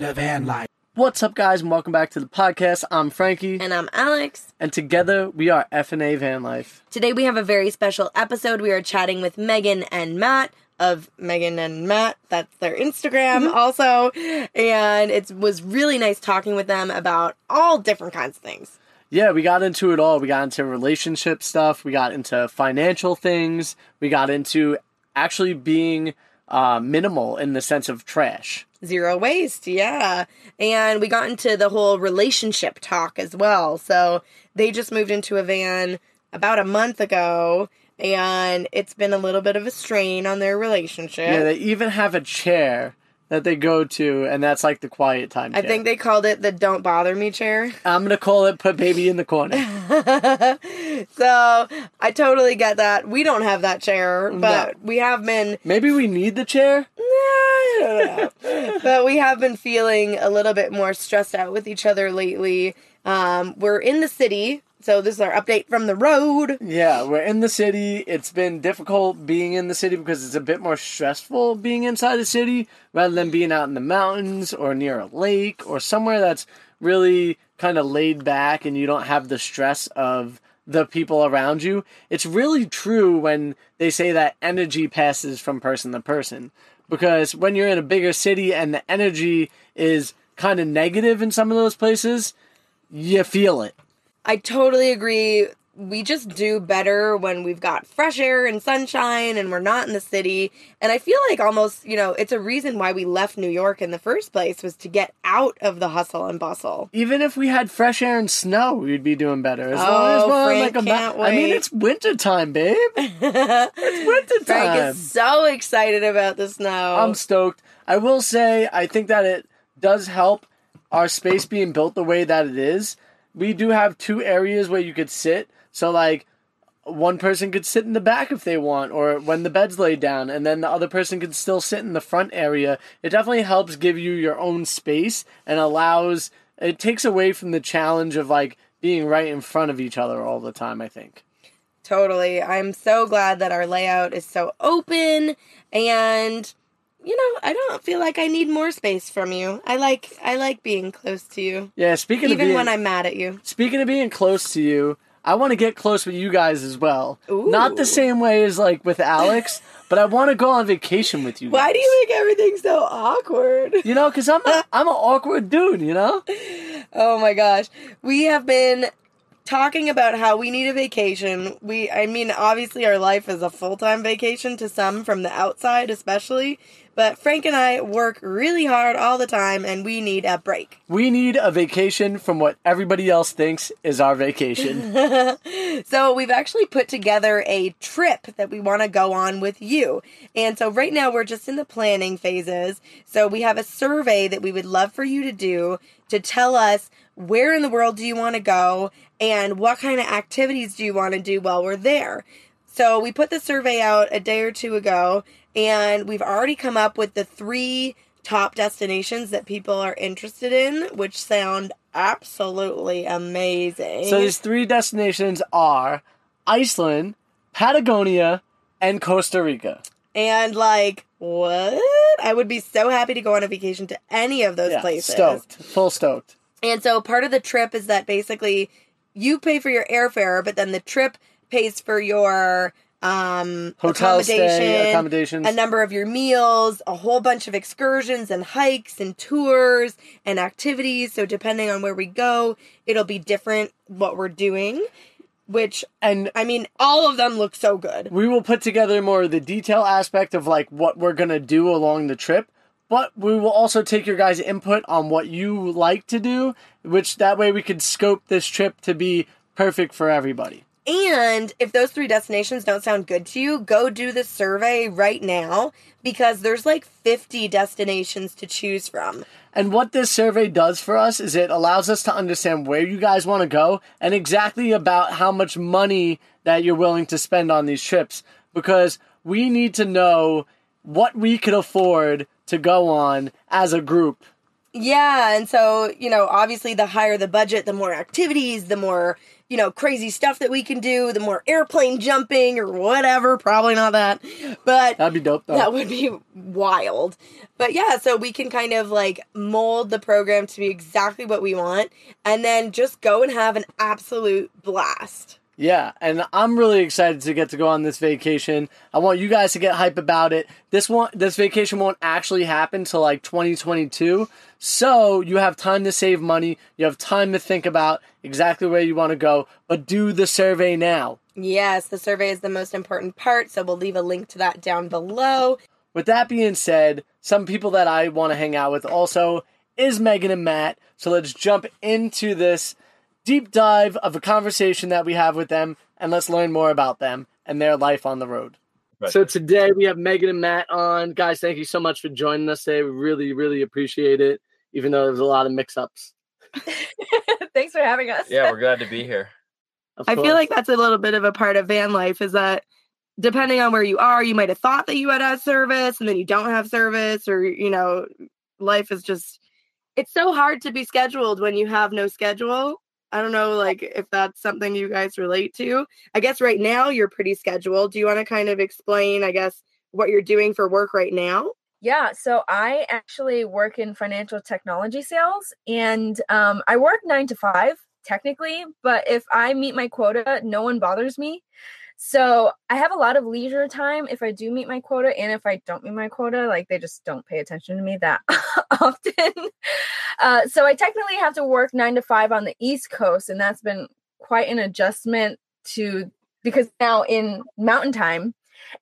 bit of van life. What's up, guys, and welcome back to the podcast. I'm Frankie, And I'm Alex. and together we are FNA Van Life. Today we have a very special episode. We are chatting with Megan and Matt of Megan and Matt. That's their Instagram also. And it was really nice talking with them about all different kinds of things. Yeah, we got into it all. We got into relationship stuff. We got into financial things. We got into actually being uh, minimal in the sense of trash. Zero waste, yeah. And we got into the whole relationship talk as well. So they just moved into a van about a month ago. And it's been a little bit of a strain on their relationship. Yeah, they even have a chair that they go to, and that's like the quiet time. I chair. think they called it the don't bother me chair. I'm gonna call it "Put Baby in the Corner." so I totally get that. We don't have that chair, but we have been. Maybe we need the chair. But we have been feeling a little bit more stressed out with each other lately. Um, we're in the city, so this is our update from the road. Yeah, we're in the city. It's been difficult being in the city because it's a bit more stressful being inside the city rather than being out in the mountains or near a lake or somewhere that's really kind of laid back and you don't have the stress of the people around you. It's really true when they say that energy passes from person to person because when you're in a bigger city and the energy is kind of negative in some of those places, you feel it. I totally agree. We just do better when we've got fresh air and sunshine and we're not in the city. And I feel like almost, you know, it's a reason why we left New York in the first place was to get out of the hustle and bustle. Even if we had fresh air and snow, we'd be doing better. As long Oh, as we're Frank like a can't I mean, it's winter time, babe. it's winter Frank is so excited about the snow. I'm stoked. I will say, I think that it does help our space being built the way that it is. We do have two areas where you could sit. So, like, one person could sit in the back if they want, or when the bed's laid down, and then the other person could still sit in the front area. It definitely helps give you your own space and allows, it takes away from the challenge of, like, being right in front of each other all the time, I think. Totally. I'm so glad that our layout is so open and you know, I don't feel like I need more space from you. I like I like being close to you. Yeah, speaking of Even being, when I'm mad at you. Speaking of being close to you, I want to get close with you guys as well. Not the same way as like with Alex, but I want to go on vacation with you. Why do you make everything so awkward? You know, because I'm a, I'm an awkward dude. You know. Oh my gosh. We have been talking about how we need a vacation. We I mean obviously our life is a full-time vacation to some from the outside especially, but Frank and I work really hard all the time and we need a break. We need a vacation from what everybody else thinks is our vacation. So we've actually put together a trip that we want to go on with you. And so right now we're just in the planning phases. So we have a survey that we would love for you to do to tell us where in the world do you want to go and what kind of activities do you want to do while we're there. So we put the survey out a day or two ago and we've already come up with the three top destinations that people are interested in, which sound absolutely amazing. so these three destinations are Iceland, Patagonia, and Costa Rica. And like, what? I would be so happy to go on a vacation to any of those Yeah, places. stoked, full stoked. And so part of the trip is that basically you pay for your airfare, but then the trip pays for your um Hotel stay, accommodation, accommodations. a number of your meals, a whole bunch of excursions and hikes and tours and activities. So depending on where we go, it'll be different what we're doing. Which And I mean, all of them look so good. we will put together more of the detail aspect of like what we're gonna do along the trip but we will also take your guys input on what you like to do which that way we could scope this trip to be perfect for everybody And if those three destinations don't sound good to you, go do the survey right now because there's like 50 destinations to choose from. and what this survey does for us is it allows us to understand where you guys want to go and exactly about how much money that you're willing to spend on these trips because we need to know what we could afford to go on as a group Yeah, and so, you know, obviously the higher the budget, the more activities, the more, you know, crazy stuff that we can do, the more airplane jumping or whatever. Probably not that, but That'd be dope though. that would be wild. But yeah, so we can kind of like mold the program to be exactly what we want and then just go and have an absolute blast. Yeah, and I'm really excited to get to go on this vacation. I want you guys to get hype about it. This one, this vacation won't actually happen till like 2022, so you have time to save money. You have time to think about exactly where you want to go, but do the survey now. Yes, the survey is the most important part, so we'll leave a link to that down below. With that being said, some people that I want to hang out with also is Megan and Matt. So let's jump into this deep dive of a conversation that we have with them and let's learn more about them and their life on the road. Right. So today we have Megan and Matt on. Guys, thank you so much for joining us today. We really, really appreciate it, even though there's a lot of mix ups. Thanks for having us. Yeah, we're glad to be here. I feel like that's a little bit of a part of van life is that depending on where you are, you might have thought that you had had service and then you don't have service, or, you know, life is just, it's so hard to be scheduled when you have no schedule. I don't know, like, if that's something you guys relate to. I guess right now you're pretty scheduled. Do you want to kind of explain, I guess, what you're doing for work right now? Yeah, so I actually work in financial technology sales and um, I work nine to five technically, but if I meet my quota, no one bothers me. So I have a lot of leisure time if I do meet my quota, and if I don't meet my quota, like they just don't pay attention to me that often. Uh, so I technically have to work nine to five on the East Coast, and that's been quite an adjustment to because now in mountain time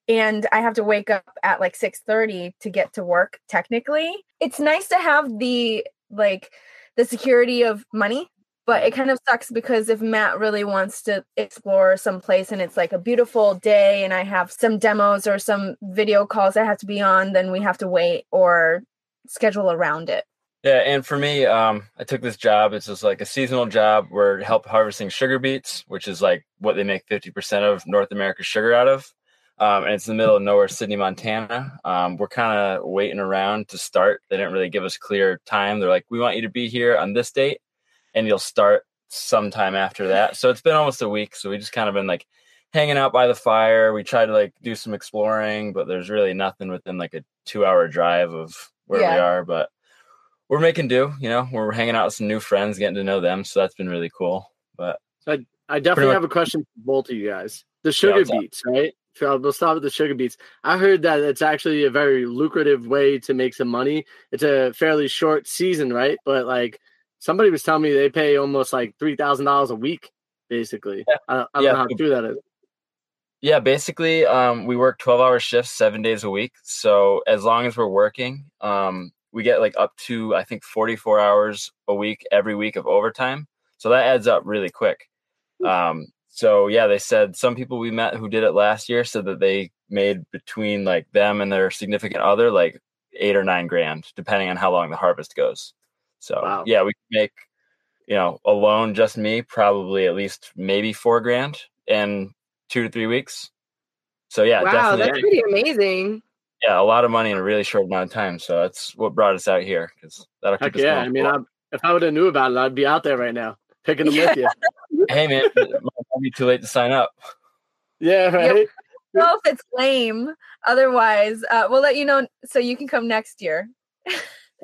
and I have to wake up at like 6:30 to get to work technically. It's nice to have the like the security of money, but it kind of sucks because if Matt really wants to explore some place and it's like a beautiful day and I have some demos or some video calls I have to be on, then we have to wait or schedule around it. Yeah, and for me, um, I took this job. It's just like a seasonal job where help harvesting sugar beets, which is like what they make 50% of North America's sugar out of. Um, and it's in the middle of nowhere, Sidney, Montana. Um, we're kind of waiting around to start. They didn't really give us clear time. They're like, we want you to be here on this date, and you'll start sometime after that. So it's been almost a week. So we just kind of been like hanging out by the fire. We try to like do some exploring, but there's really nothing within like a two hour drive of where we are. But we're making do, you know, we're hanging out with some new friends, getting to know them. So that's been really cool. But I definitely much- have a question for both of you guys. The sugar what's up? beets, right? So we'll stop with the sugar beets. I heard that it's actually a very lucrative way to make some money. It's a fairly short season, right? But like somebody was telling me they pay almost like three thousand dollars a week, basically. Yeah. I, I don't Yeah. know how true that is. Yeah, basically, um, we work 12 hour shifts, seven days a week. So as long as we're working, um, we get like up to, I think, 44 hours a week every week of overtime. So that adds up really quick. Um, so yeah, they said some people we met who did it last year said that they made between like them and their significant other like eight or nine grand, depending on how long the harvest goes. So Wow. yeah, we can make, you know, alone, just me, probably at least maybe four grand in two to three weeks. So yeah, wow, definitely, that's pretty amazing. yeah, a lot of money in a really short amount of time. So that's what brought us out here because that'll keep Heck us yeah! going I mean, for a I, if I would have knew about it, I'd be out there right now picking them with you. hey man, it might be too late to sign up. Yeah, right. know if it's lame. Otherwise, uh, we'll let you know so you can come next year.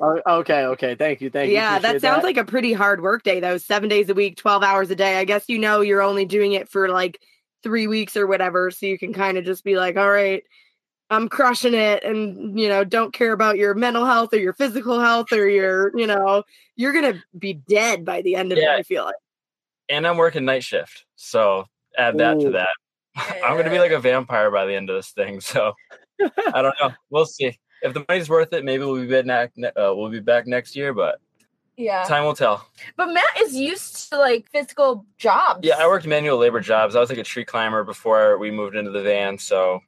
Oh, okay, okay. Thank you, thank you. yeah, that Appreciate sounds like a pretty hard work day though. Seven days a week, 12 hours a day. I guess you know you're only doing it for like three weeks or whatever. So you can kind of just be like, all right, I'm crushing it. And, you know, don't care about your mental health or your physical health or your, you know, you're going to be dead by the end of Yeah. it, I feel like. And I'm working night shift, so add that to Ooh. that. I'm gonna be like a vampire by the end of this thing. So I don't know. We'll see. If the money's worth it, maybe we'll be back. Ne- uh, we'll be back next year, but Yeah. time will tell. But Matt is used to like physical jobs. Yeah, I worked manual labor jobs. I was like a tree climber before we moved into the van, so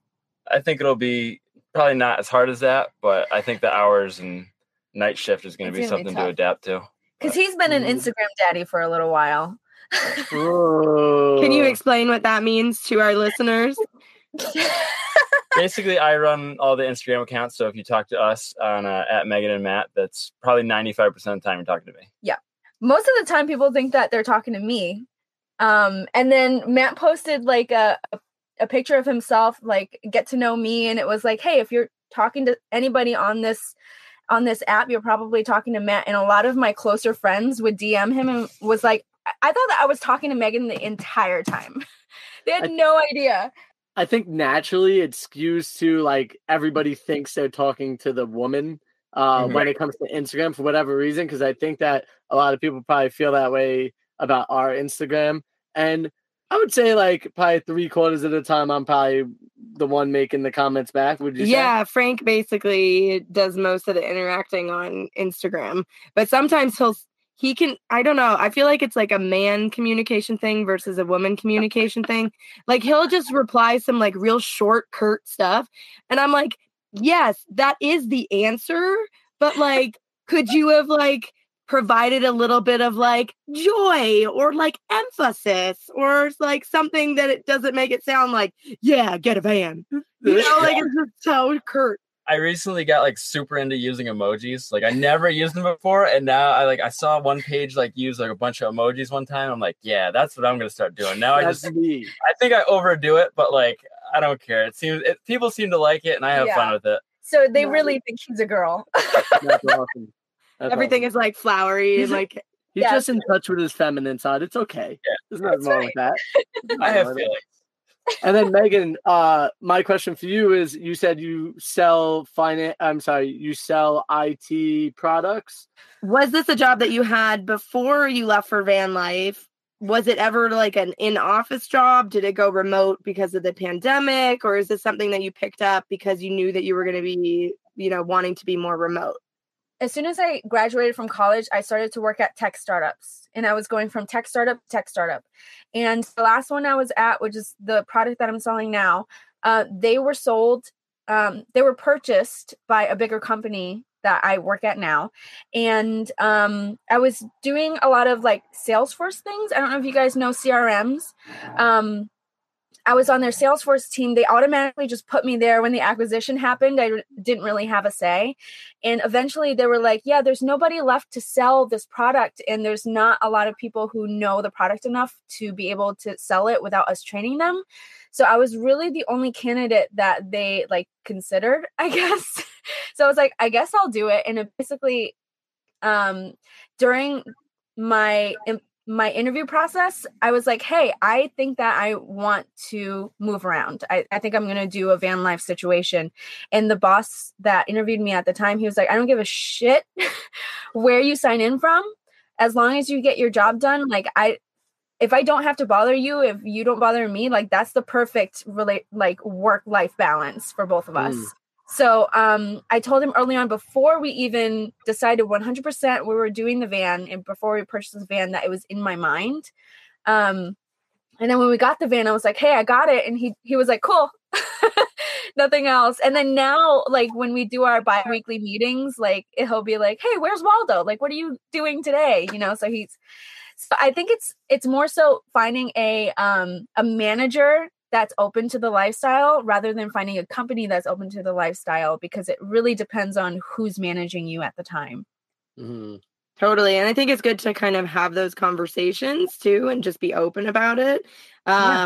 I think it'll be probably not as hard as that, but I think the hours and night shift is going to be gonna be something to adapt to. Because he's been an Mhm. Instagram daddy for a little while. Can you explain what that means to our listeners? Basically, I run all the Instagram accounts. So if you talk to us on uh, at Megan and Matt, that's probably ninety five percent of the time you're talking to me. Yeah, most of the time, people think that they're talking to me, Um, and then Matt posted like a, a picture of himself, like get to know me, and it was like, hey, if you're talking to anybody on this on this app, you're probably talking to Matt. And a lot of my closer friends would DM him and was like, I thought that I was talking to Megan the entire time. they had no idea. I think naturally it skews to like everybody thinks they're talking to the woman uh, Mhm. when it comes to Instagram for whatever reason. Because I think that a lot of people probably feel that way about our Instagram. And I would say like probably three quarters of the time I'm probably the one making the comments back. Would you say? Yeah, Frank basically does most of the interacting on Instagram, but sometimes he'll he can I don't know. I feel like it's like a man communication thing versus a woman communication thing. Like he'll just reply some like real short curt stuff and I'm like, "Yes, that is the answer, but like could you have like provided a little bit of like joy or like emphasis or like something that it doesn't make it sound like, yeah, get a van. You know, like it's just so curt. I recently got like super into using emojis. Like I never used them before, and now I like I saw one page like use like a bunch of emojis one time. I'm like, yeah, that's what I'm gonna start doing. Now I just me. I think I overdo it, but like I don't care. It seems it, people seem to like it, and I have Yeah. fun with it. So they No. really think he's a girl. That's awesome. That's Everything awesome. is like flowery and like He's Yeah. just in touch with his feminine side. It's okay. Yeah. There's nothing That's wrong with that. I have Nothing. feelings. And then Megan, uh, my question for you is: You said you sell finance. I'm sorry, you sell IT products. was this a job that you had before you left for van life? Was it ever like an in-office job? Did it go remote because of the pandemic or is this something that you picked up because you knew that you were going to be, you know, wanting to be more remote? As soon as I graduated from college, I started to work at tech startups and I was going from tech startup to tech startup. And the last one I was at, which is the product that I'm selling now, uh, they were sold, um, they were purchased by a bigger company that I work at now. And um, I was doing a lot of like Salesforce things. I don't know if you guys know CRMs. Um, I was on their Salesforce team. They automatically just put me there when the acquisition happened. I didn't really have a say. And eventually they were like, yeah, there's nobody left to sell this product. And there's not a lot of people who know the product enough to be able to sell it without us training them. So I was really the only candidate that they like considered, I guess. so I was like, I guess I'll do it. And it basically, um, during my my interview process, I was like, hey, I think that I want to move around. I, I think I'm going to do a van life situation. And the boss that interviewed me at the time, he was like, I don't give a shit where you sign in from. As long as you get your job done, like, I, if I don't have to bother you, if you don't bother me, like, that's the perfect relate, like, work life balance for both of us. Mm. So um, I told him early on before we even decided 100% we were doing the van and before we purchased the van that it was in my mind. Um, and then when we got the van, I was like, "Hey, I got it," and he he was like, "Cool." Nothing else. And then now, like when we do our bi-weekly meetings, like he'll be like, "Hey, where's Waldo? Like, what are you doing today?" You know. So he's. So I think it's it's more so finding a um a manager that's open to the lifestyle rather than finding a company that's open to the lifestyle because it really depends on who's managing you at the time. Mhm. Totally. And I think it's good to kind of have those conversations too and just be open about it. Yeah.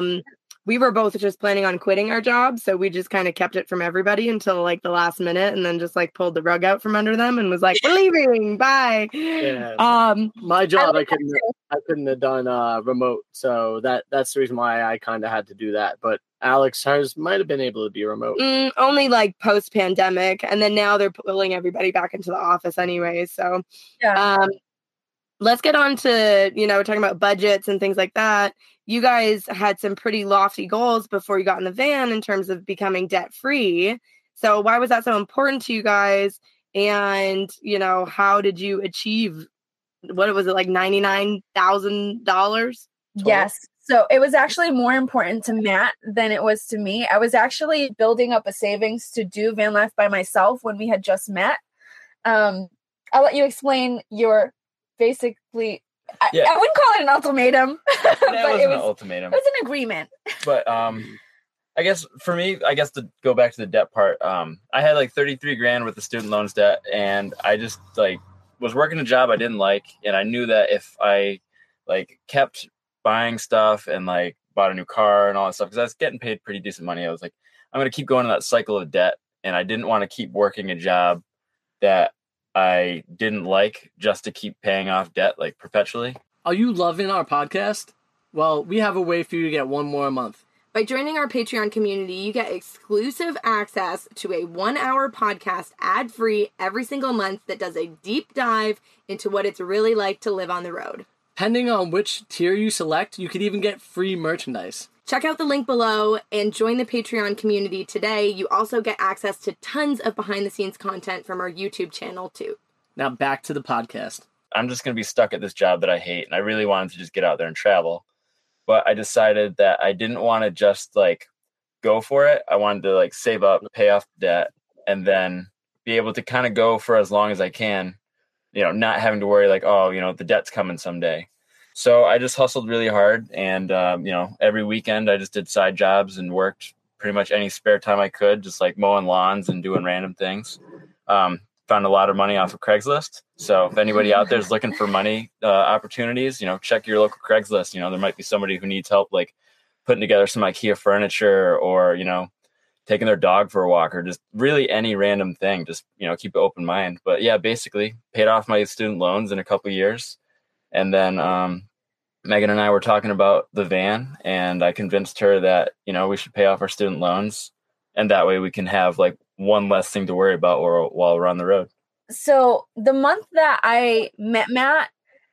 We were both just planning on quitting our jobs, so we just kind of kept it from everybody until like the last minute and then just like pulled the rug out from under them and was like, We're leaving, bye. Yeah. Um My job, I like that couldn't, I couldn't have done uh, remote, so that that's the reason why I kind of had to do that. But Alex, hers might have been able to be remote. mm, only like post pandemic, and then now they're pulling everybody back into the office anyway. So Yeah. um let's get on to you know talking about budgets and things like that you guys had some pretty lofty goals before you got in the van in terms of becoming debt free so why was that so important to you guys and you know how did you achieve what was it like $99000 Yes. So it was actually more important to Matt than it was to me. I was actually building up a savings to do van life by myself when we had just met. Um, I'll let you explain your basically. I, Yeah. I wouldn't call it an ultimatum, but That it wasn't was an ultimatum. it was an agreement. but um i guess for me i guess to go back to the debt part um i had like 33 grand with the student loans debt and i just like was working a job i didn't like and i knew that if i like kept buying stuff and like bought a new car and all that stuff because I was getting paid pretty decent money. I was like, I'm gonna keep going in that cycle of debt, and I didn't want to keep working a job that I didn't like just to keep paying off debt like perpetually. Are you loving our podcast? Well, we have a way for you to get one more a month. By joining our Patreon community, you get exclusive access to a one hour podcast ad free every single month that does a deep dive into what it's really like to live on the road. Depending on which tier you select, you could even get free merchandise. Check out the link below and join the Patreon community today. You also get access to tons of behind the scenes content from our YouTube channel, too. Now back to the podcast. I'm just going to be stuck at this job that I hate. And I really wanted to just get out there and travel. But I decided that I didn't want to just like go for it. I wanted to like save up, pay off debt, and then be able to kind of go for as long as I can, you know, not having to worry like, oh, you know, the debt's coming someday. So I just hustled really hard. And, um, you know, every weekend I just did side jobs and worked pretty much any spare time I could, just like mowing lawns and doing random things. Um, found a lot of money off of Craigslist. So if anybody out there is looking for money uh, opportunities, you know, check your local Craigslist. You know, there might be somebody who needs help, like putting together some IKEA furniture, or you know, taking their dog for a walk, or just really any random thing. Just you know, keep an open mind. But yeah, basically, paid off my student loans in a couple years, and then um, Megan and I were talking about the van, and I convinced her that you know we should pay off our student loans, and that way we can have like one less thing to worry about while we're on the road. So the month that I met Matt,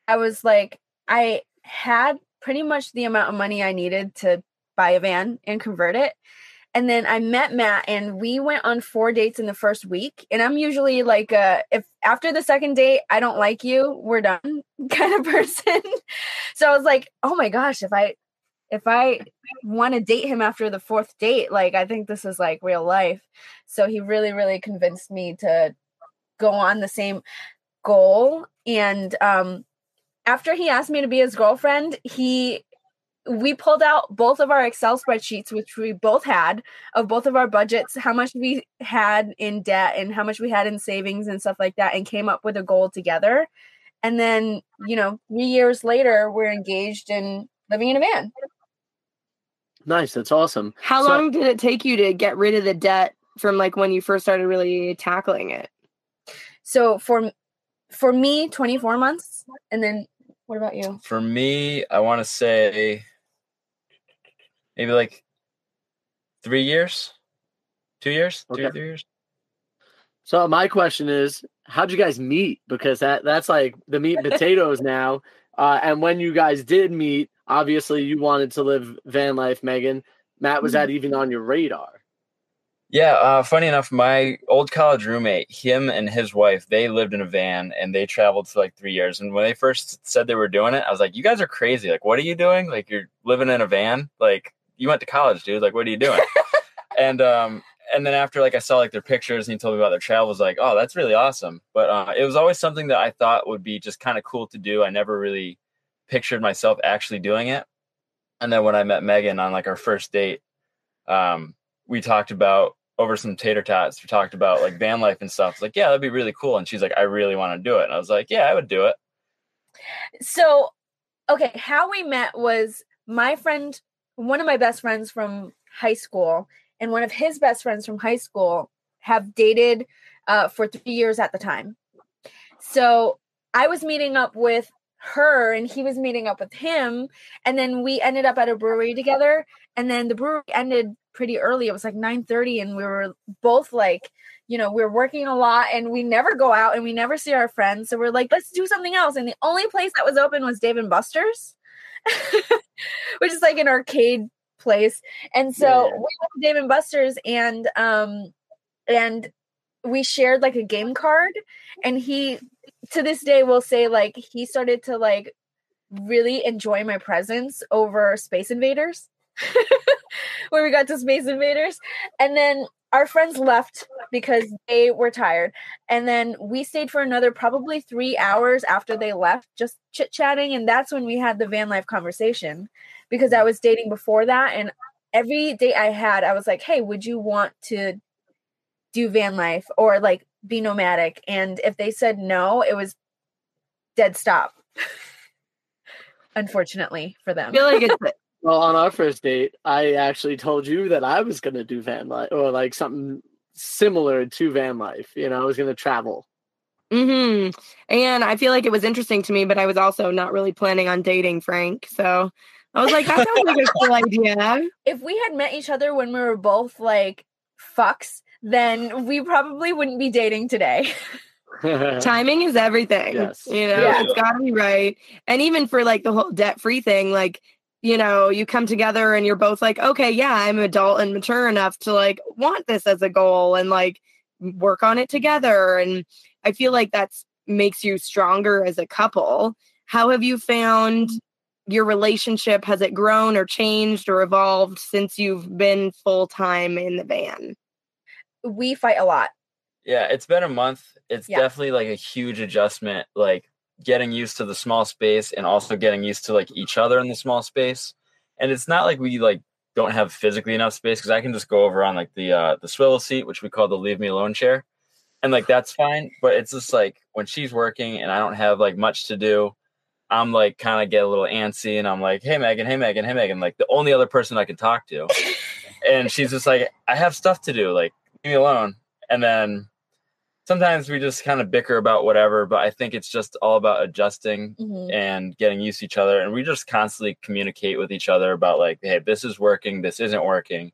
I was like, I had pretty much the amount of money I needed to buy a van and convert it. And then I met Matt and we went on four dates in the first week. And I'm usually like, uh, if after the second date, I don't like you, we're done kind of person. so I was like, oh my gosh, if I if I want to date him after the fourth date, like I think this is like real life. So he really, really convinced me to go on the same goal. And um after he asked me to be his girlfriend, he we pulled out both of our Excel spreadsheets, which we both had of both of our budgets, how much we had in debt and how much we had in savings and stuff like that, and came up with a goal together. And then, you know, three years later, we're engaged and living in a van. Nice. That's awesome. How so, long did it take you to get rid of the debt from like when you first started really tackling it? So for for me, 24 months. And then what about you? For me, I want to say maybe like three years, two years, okay. two three years. So my question is, how'd you guys meet? Because that that's like the meat and potatoes now. Uh, and when you guys did meet, obviously you wanted to live van life, Megan. Matt, was that mm-hmm. even on your radar? Yeah, uh, funny enough, my old college roommate, him and his wife, they lived in a van and they traveled for like three years. And when they first said they were doing it, I was like, "You guys are crazy! Like, what are you doing? Like, you're living in a van? Like, you went to college, dude? Like, what are you doing?" and um, and then after like I saw like their pictures and he told me about their travels, like, "Oh, that's really awesome." But uh, it was always something that I thought would be just kind of cool to do. I never really pictured myself actually doing it. And then when I met Megan on like our first date, um, we talked about over some tater tots. We talked about like van life and stuff. like, yeah, that'd be really cool. And she's like, I really want to do it. And I was like, yeah, I would do it. So, okay, how we met was my friend, one of my best friends from high school, and one of his best friends from high school have dated uh, for three years at the time. So I was meeting up with her and he was meeting up with him and then we ended up at a brewery together and then the brewery ended pretty early. It was like 9 30 and we were both like you know we are working a lot and we never go out and we never see our friends. So we're like let's do something else. And the only place that was open was dave and buster's which is like an arcade place. And so yeah. we went to dave and buster's and um and we shared like a game card. And he to this day will say like he started to like really enjoy my presence over space invaders. Where we got to space invaders. And then our friends left because they were tired and then we stayed for another probably three hours after they left just chit chatting and that's when we had the van life conversation because i was dating before that and every date i had i was like hey would you want to do van life or like be nomadic. And if they said no, it was dead stop. unfortunately for I them. feel like it's Well, on our first date, I actually told you that I was going to do van life or like something similar to van life. You know, I was going to travel. hmm And I feel like it was interesting to me, but I was also not really planning on dating Frank. So I was like, that sounds like a cool idea. if we had met each other when we were both like fucks, then we probably wouldn't be dating today. Timing is everything. Yes. You know, Yeah. it's got to be right. And even for like the whole debt free thing, like, you know, you come together and you're both like, okay, yeah, I'm adult and mature enough to like want this as a goal and like work on it together. And I feel like that's makes you stronger as a couple. How have you found your relationship? Has it grown or changed or evolved since you've been full time in the van? we fight a lot. Yeah, it's been a month. It's Yeah. definitely like a huge adjustment, like getting used to the small space and also getting used to like each other in the small space. And it's not like we like don't have physically enough space because I can just go over on like the uh the swivel seat, which we call the leave me alone chair. And like that's fine. But it's just like when she's working and I don't have like much to do, I'm like kind of get a little antsy and I'm like, hey Megan, hey Megan, hey Megan, like the only other person I can talk to. and she's just like, I have stuff to do, like leave me alone. And then sometimes we just kind of bicker about whatever, but I think it's just all about adjusting Mhm. and getting used to each other. And we just constantly communicate with each other about like, hey, this is working, this isn't working.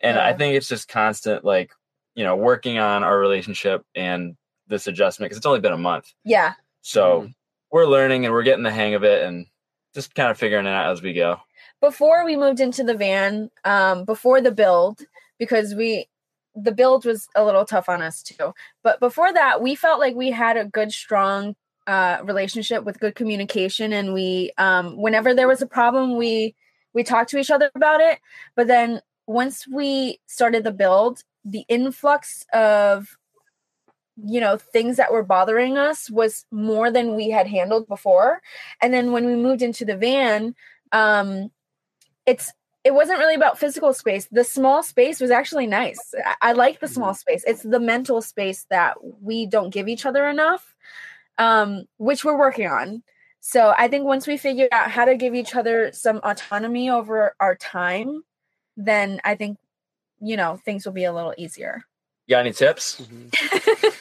And I think it's just constant, like, you know, working on our relationship and this adjustment because it's only been a month. Yeah. So we're learning and we're getting the hang of it and just kind of figuring it out as we go. before we moved into the van, um, before the build, because we the build was a little tough on us too. But before that, we felt like we had a good, strong uh, relationship with good communication, and we, um, whenever there was a problem, we we talked to each other about it. But then once we started the build, the influx of you know things that were bothering us was more than we had handled before and then when we moved into the van um it's it wasn't really about physical space. The small space was actually nice. I, I like the small space. It's the mental space that we don't give each other enough um which we're working on. So i think once we figure out how to give each other some autonomy over our time then i think you know things will be a little easier. You got any tips? Mm-hmm.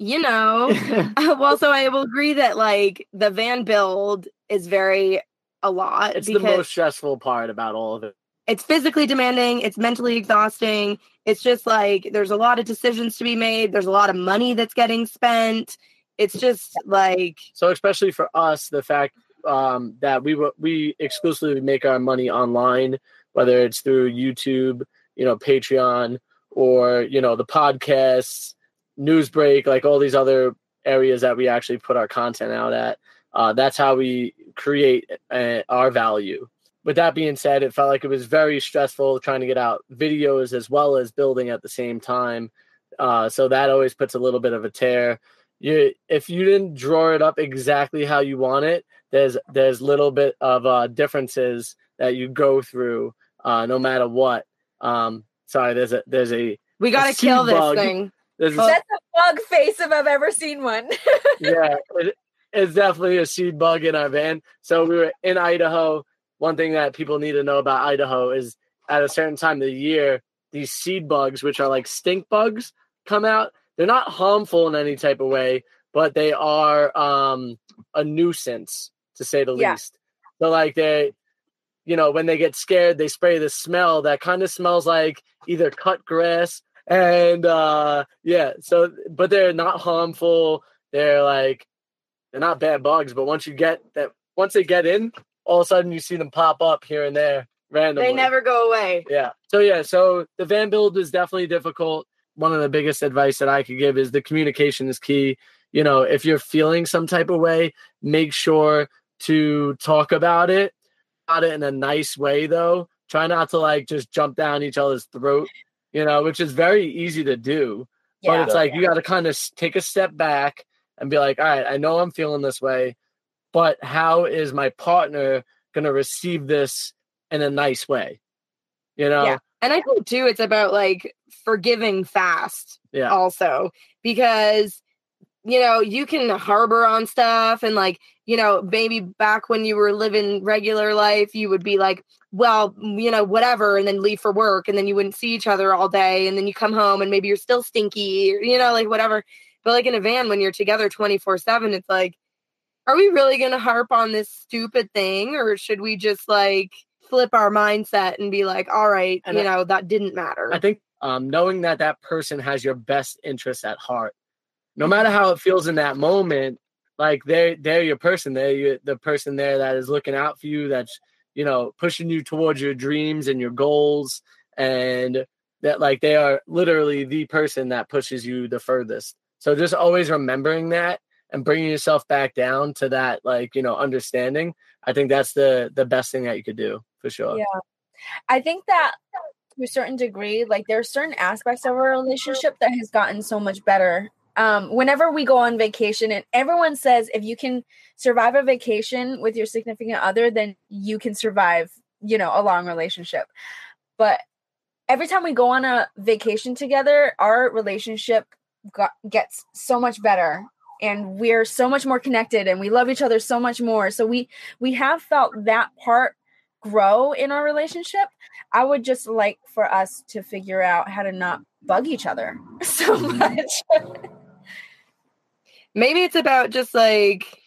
You know, well, so I will agree that like the van build is very a lot it's the most stressful part about all of it. It's physically demanding, it's mentally exhausting. It's just like there's a lot of decisions to be made, there's a lot of money that's getting spent. It's just like So especially for us, the fact um, that we we exclusively make our money online, whether it's through YouTube, you know, Patreon, or you know the podcasts, Newsbreak, like all these other areas that we actually put our content out at. Uh, that's how we create uh, our value. With that being said, it felt like it was very stressful trying to get out videos as well as building at the same time. Uh, so that always puts a little bit of a tear you if you didn't draw it up exactly how you want it there's there's little bit of uh differences that you go through uh no matter what um sorry there's a there's a we got to seed kill this bug. thing. there's a, that's a bug face if i've ever seen one yeah it, it's definitely a seed bug in our van so we were in idaho one thing that people need to know about idaho is at a certain time of the year these seed bugs which are like stink bugs come out. They're not harmful in any type of way but they are um a nuisance to say the Yeah. least. So like they you know when they get scared they spray the smell that kind of smells like either cut grass and uh yeah so but they're not harmful. They're like they're not bad bugs but once you get that once they get in all of a sudden you see them pop up here and there randomly They never go away. yeah. So yeah, so the van build is definitely difficult. One of the biggest advice that I could give is the communication is key. You know, if you're feeling some type of way, make sure to talk about it, about it in a nice way though. Try not to like just jump down each other's throat, you know, which is very easy to do. Yeah, But yeah it's like you got to kind of take a step back and be like, all right, I know I'm feeling this way, but how is my partner going to receive this in a nice way? You know? Yeah. And I think too, it's about like forgiving fast Yeah. also because you know, you can harbor on stuff and like, you know, maybe back when you were living regular life, you would be like, well, you know, whatever, and then leave for work, and then you wouldn't see each other all day, and then you come home and maybe you're still stinky, or, you know, like whatever. But like in a van, when you're together 24 7, it's like, are we really going to harp on this stupid thing, or should we just like flip our mindset and be like, all right, And you I- know, that didn't matter? I think um, knowing that that person has your best interests at heart, no matter how it feels in that moment, like they're they're your person. They're your, the person there that is looking out for you. That's you know pushing you towards your dreams and your goals, and that like they are literally the person that pushes you the furthest. So just always remembering that and bringing yourself back down to that like you know understanding. I think that's the the best thing that you could do for sure. Yeah. I think that to a certain degree, like there are certain aspects of our relationship that has gotten so much better. Um, whenever we go on vacation, and everyone says if you can survive a vacation with your significant other, then you can survive, you know, a long relationship. But every time we go on a vacation together, our relationship got, gets so much better and we're so much more connected and we love each other so much more so we we have felt that part grow in our relationship i would just like for us to figure out how to not bug each other so mm-hmm. much maybe it's about just like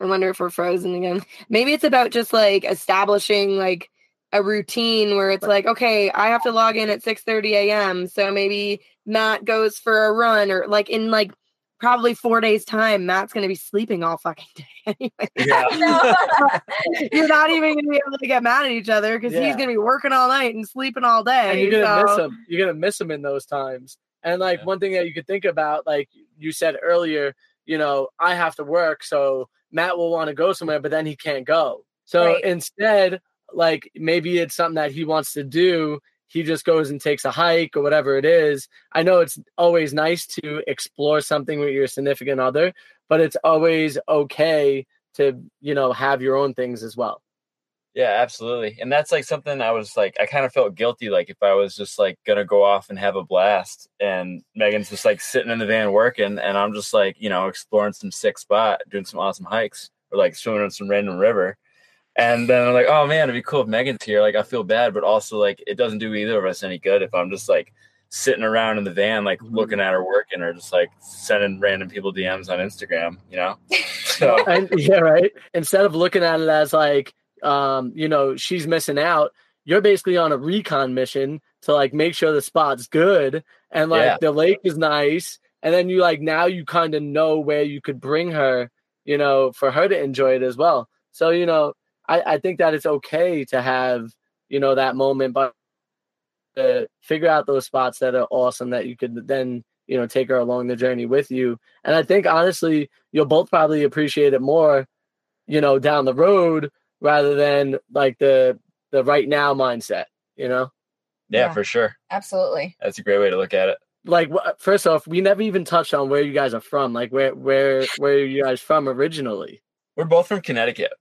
I wonder if we're frozen again. Maybe it's about just like establishing like a routine where it's like, okay, I have to log in at 6 30 a.m. So maybe Matt goes for a run or like in like probably four days time, Matt's gonna be sleeping all fucking day anyway. Yeah. You're not even gonna be able to get mad at each other because Yeah. he's gonna be working all night and sleeping all day. and you're gonna miss so- them. You're gonna miss them in those times. And like Yeah. one thing that you could think about, like you said earlier, you know, I have to work, so Matt will want to go somewhere, but then he can't go. So Right. instead, like maybe it's something that he wants to do. He just goes and takes a hike or whatever it is. I know it's always nice to explore something with your significant other, but it's always okay to, you know, have your own things as well. Yeah, absolutely. And that's like something I was like, I kind of felt guilty. Like if I was just like gonna go off and have a blast, and Megan's just like sitting in the van working, and I'm just like, you know, exploring some sick spot, doing some awesome hikes, or like swimming in some random river. And then I'm like, oh man, it'd be cool if Megan's here. Like I feel bad, but also like it doesn't do either of us any good if I'm just like sitting around in the van, like Mhm. looking at her working, or just like sending random people DMs on Instagram, you know? So and yeah, right. Instead of looking at it as like, um, you know, she's missing out, you're basically on a recon mission to like make sure the spot's good and like Yeah. the lake is nice. And then you like now you kind of know where you could bring her, you know, for her to enjoy it as well. So, you know, I, I think that it's okay to have, you know, that moment, but to figure out those spots that are awesome that you could then, you know, take her along the journey with you. And I think honestly, you'll both probably appreciate it more, you know, down the road rather than like the the right now mindset, you know? yeah, Yeah. for sure. absolutely That's a great way to look at it. Like first off, we never even touched on where you guys are from. Like where where where are you guys from originally? We're both from Connecticut.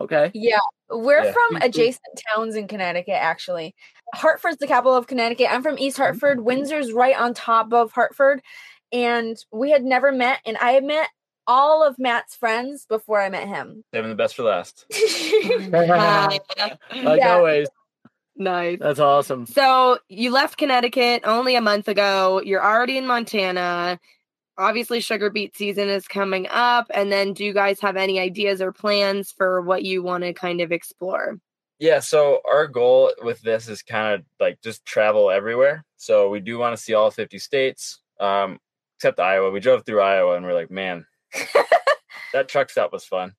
Okay. Yeah, we're Yeah. from adjacent towns in Connecticut, actually. Hartford's the capital of Connecticut. I'm from East mm-hmm. Hartford. Windsor's right on top of Hartford. And we had never met, and I had met all of Matt's friends before I met him. Saving the best for last. like Yeah. always. nice. That's awesome. So you left Connecticut only a month ago. You're already in Montana. Obviously, sugar beet season is coming up. And then, do you guys have any ideas or plans for what you want to kind of explore? Yeah, so our goal with this is kind of like just travel everywhere. So we do want to see all 50 states, um, except Iowa. We drove through Iowa and we're like, man, that truck stop was fun.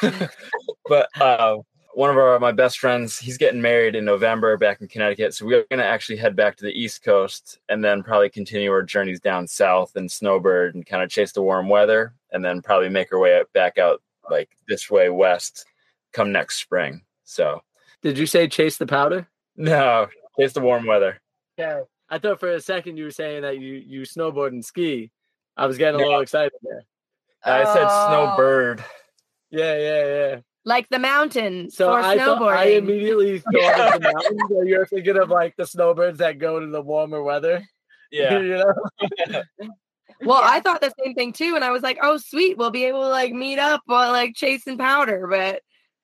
but uh, one of our my best friends, he's getting married in November back in Connecticut. So we're gonna actually head back to the East Coast and then probably continue our journeys down south and snowbird and kind of chase the warm weather and then probably make our way back out like this way west come next spring. So Did you say chase the powder? no, chase the warm weather. Yeah. I thought for a second you were saying that you you snowboard and ski. I was getting a No. little excited there. I said Oh. snowbird. Yeah, yeah, yeah. Like the mountain So for I thought, I immediately thought of the mountains. So you're thinking of like the snowbirds that go to the warmer weather. Yeah. you know? Well, Yeah. I thought the same thing too, and I was like, "Oh, sweet, we'll be able to like meet up while like chasing powder," but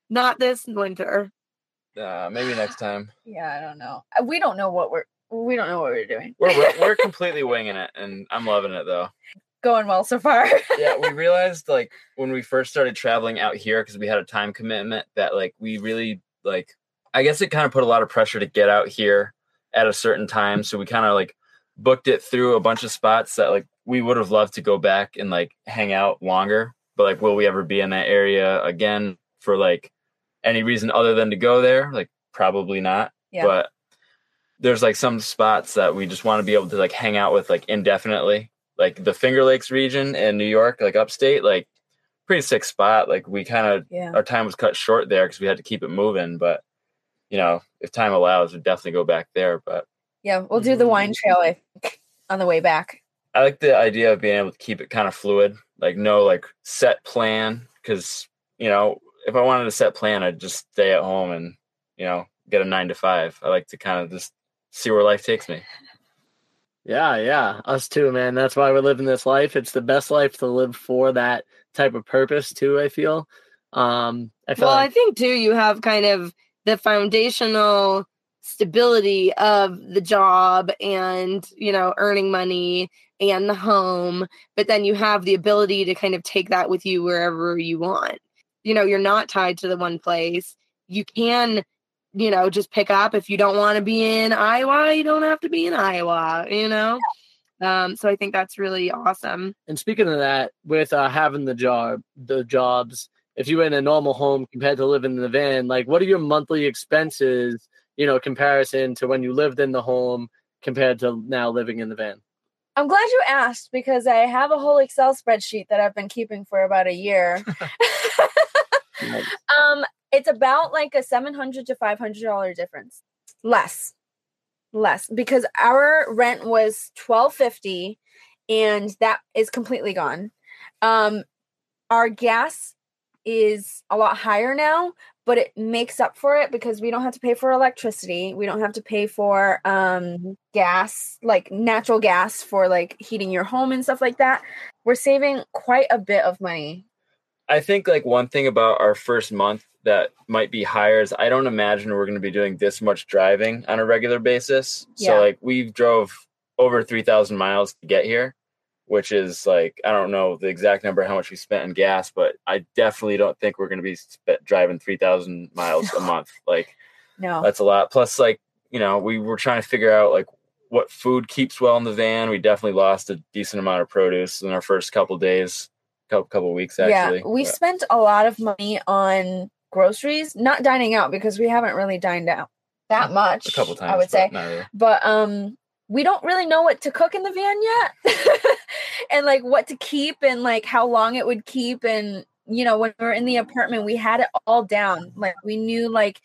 not this winter. Uh, maybe next time. Yeah, I don't know. Uh, We don't know what we're we don't know what we're doing. We're we're, we're completely winging it, and I'm loving it though. Going well so far. yeah, we realized like when we first started traveling out here because we had a time commitment that like we really like. I guess it kind of put a lot of pressure to get out here at a certain time, so we kind of like booked it through a bunch of spots that like we would have loved to go back and like hang out longer. But like, will we ever be in that area again for like any reason other than to go there? Like, probably not. Yeah. But there's like some spots that we just want to be able to like hang out with like indefinitely like the Finger Lakes region in New York, like upstate, like pretty sick spot. Like we kind of yeah. our time was cut short there because we had to keep it moving. But you know, if time allows, we'd definitely go back there. But Yeah, we'll do the mm-hmm. wine trail I think, on the way back. I like the idea of being able to keep it kind of fluid, like no like set plan. Because you know, if I wanted a set plan, I'd just stay at home and you know get a nine to five. I like to kind of just see where life takes me. Yeah, yeah, us too, man. That's why we're living this life. It's the best life to live for that type of purpose too. I feel. Um, I feel Well, I think too, you have kind of the foundational stability of the job and you know earning money and the home, but then you have the ability to kind of take that with you wherever you want. You know, you're not tied to the one place. You can you know, just pick up if you don't want to be in Iowa, you don't have to be in Iowa, you know? Um, so I think that's really awesome. And speaking of that, with uh, having the job, the jobs, if you were in a normal home compared to living in the van, like what are your monthly expenses? You know, comparison to when you lived in the home compared to now living in the van. I'm glad you asked because I have a whole Excel spreadsheet that I've been keeping for about a year. um, it's about like a seven hundred to five hundred dollar difference. Less, less because our rent was twelve fifty, and that is completely gone. Um, our gas is a lot higher now, but it makes up for it because we don't have to pay for electricity. We don't have to pay for um gas, like natural gas for like heating your home and stuff like that. We're saving quite a bit of money. I think like one thing about our first month that might be higher is I don't imagine we're going to be doing this much driving on a regular basis. Yeah. So like we drove over 3000 miles to get here, which is like I don't know the exact number how much we spent in gas, but I definitely don't think we're going to be spe- driving 3000 miles a month. Like No. that's a lot. Plus like, you know, we were trying to figure out like what food keeps well in the van. We definitely lost a decent amount of produce in our first couple days, couple couple weeks actually. Yeah, we But- spent a lot of money on groceries, not dining out because we haven't really dined out that much. a couple times. I would but say, not really. but um, we don't really know what to cook in the van yet, and like what to keep and like how long it would keep and you know when we were in the apartment we had it all down like we knew like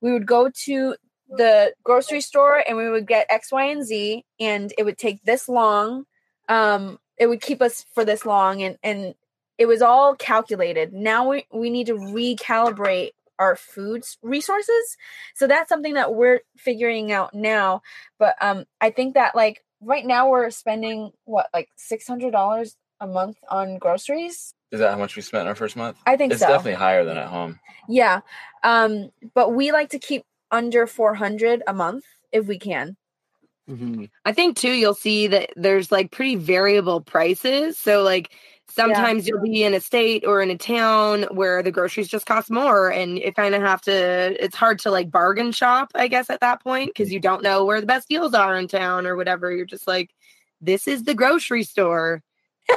we would go to the grocery store and we would get x y and z and it would take this long um it would keep us for this long and and it was all calculated now we, we need to recalibrate our food resources so that's something that we're figuring out now but um i think that like right now we're spending what like $600 a month on groceries Is that how much we spent in our first month? i think It's so definitely higher than at home. yeah um but we like to keep under 400 a month if we can Mhm. I think too, you'll see that there's like pretty variable prices. So like sometimes you'll be in a state or in a town where the groceries just cost more, and you kind of have to. It's hard to like bargain shop, I guess, at that point because mm-hmm. you don't know where the best deals are in town or whatever. You're just like, this is the grocery store,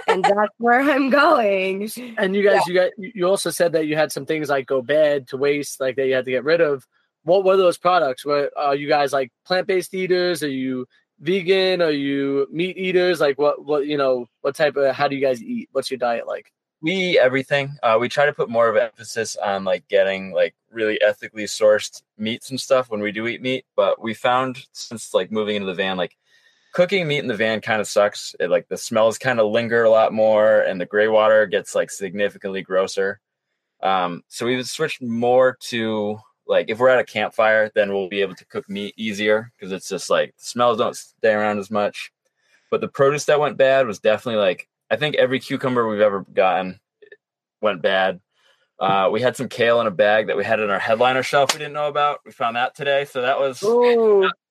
and that's where I'm going. And you guys, you got you also said that you had some things like go bad to waste, like that you had to get rid of. What were those products? Were are uh, you guys like plant based eaters? Are you vegan? Are you meat eaters? Like what what you know what type of how do you guys eat? What's your diet like? We eat everything. Uh, we try to put more of emphasis on like getting like really ethically sourced meats and stuff when we do eat meat. But we found since like moving into the van, like cooking meat in the van kind of sucks. It like the smells kind of linger a lot more, and the gray water gets like significantly grosser. Um, so we've switched more to like if we're at a campfire, then we'll be able to cook meat easier because it's just like smells don't stay around as much. But the produce that went bad was definitely like I think every cucumber we've ever gotten went bad. Uh, we had some kale in a bag that we had in our headliner shelf we didn't know about. We found that today, so that was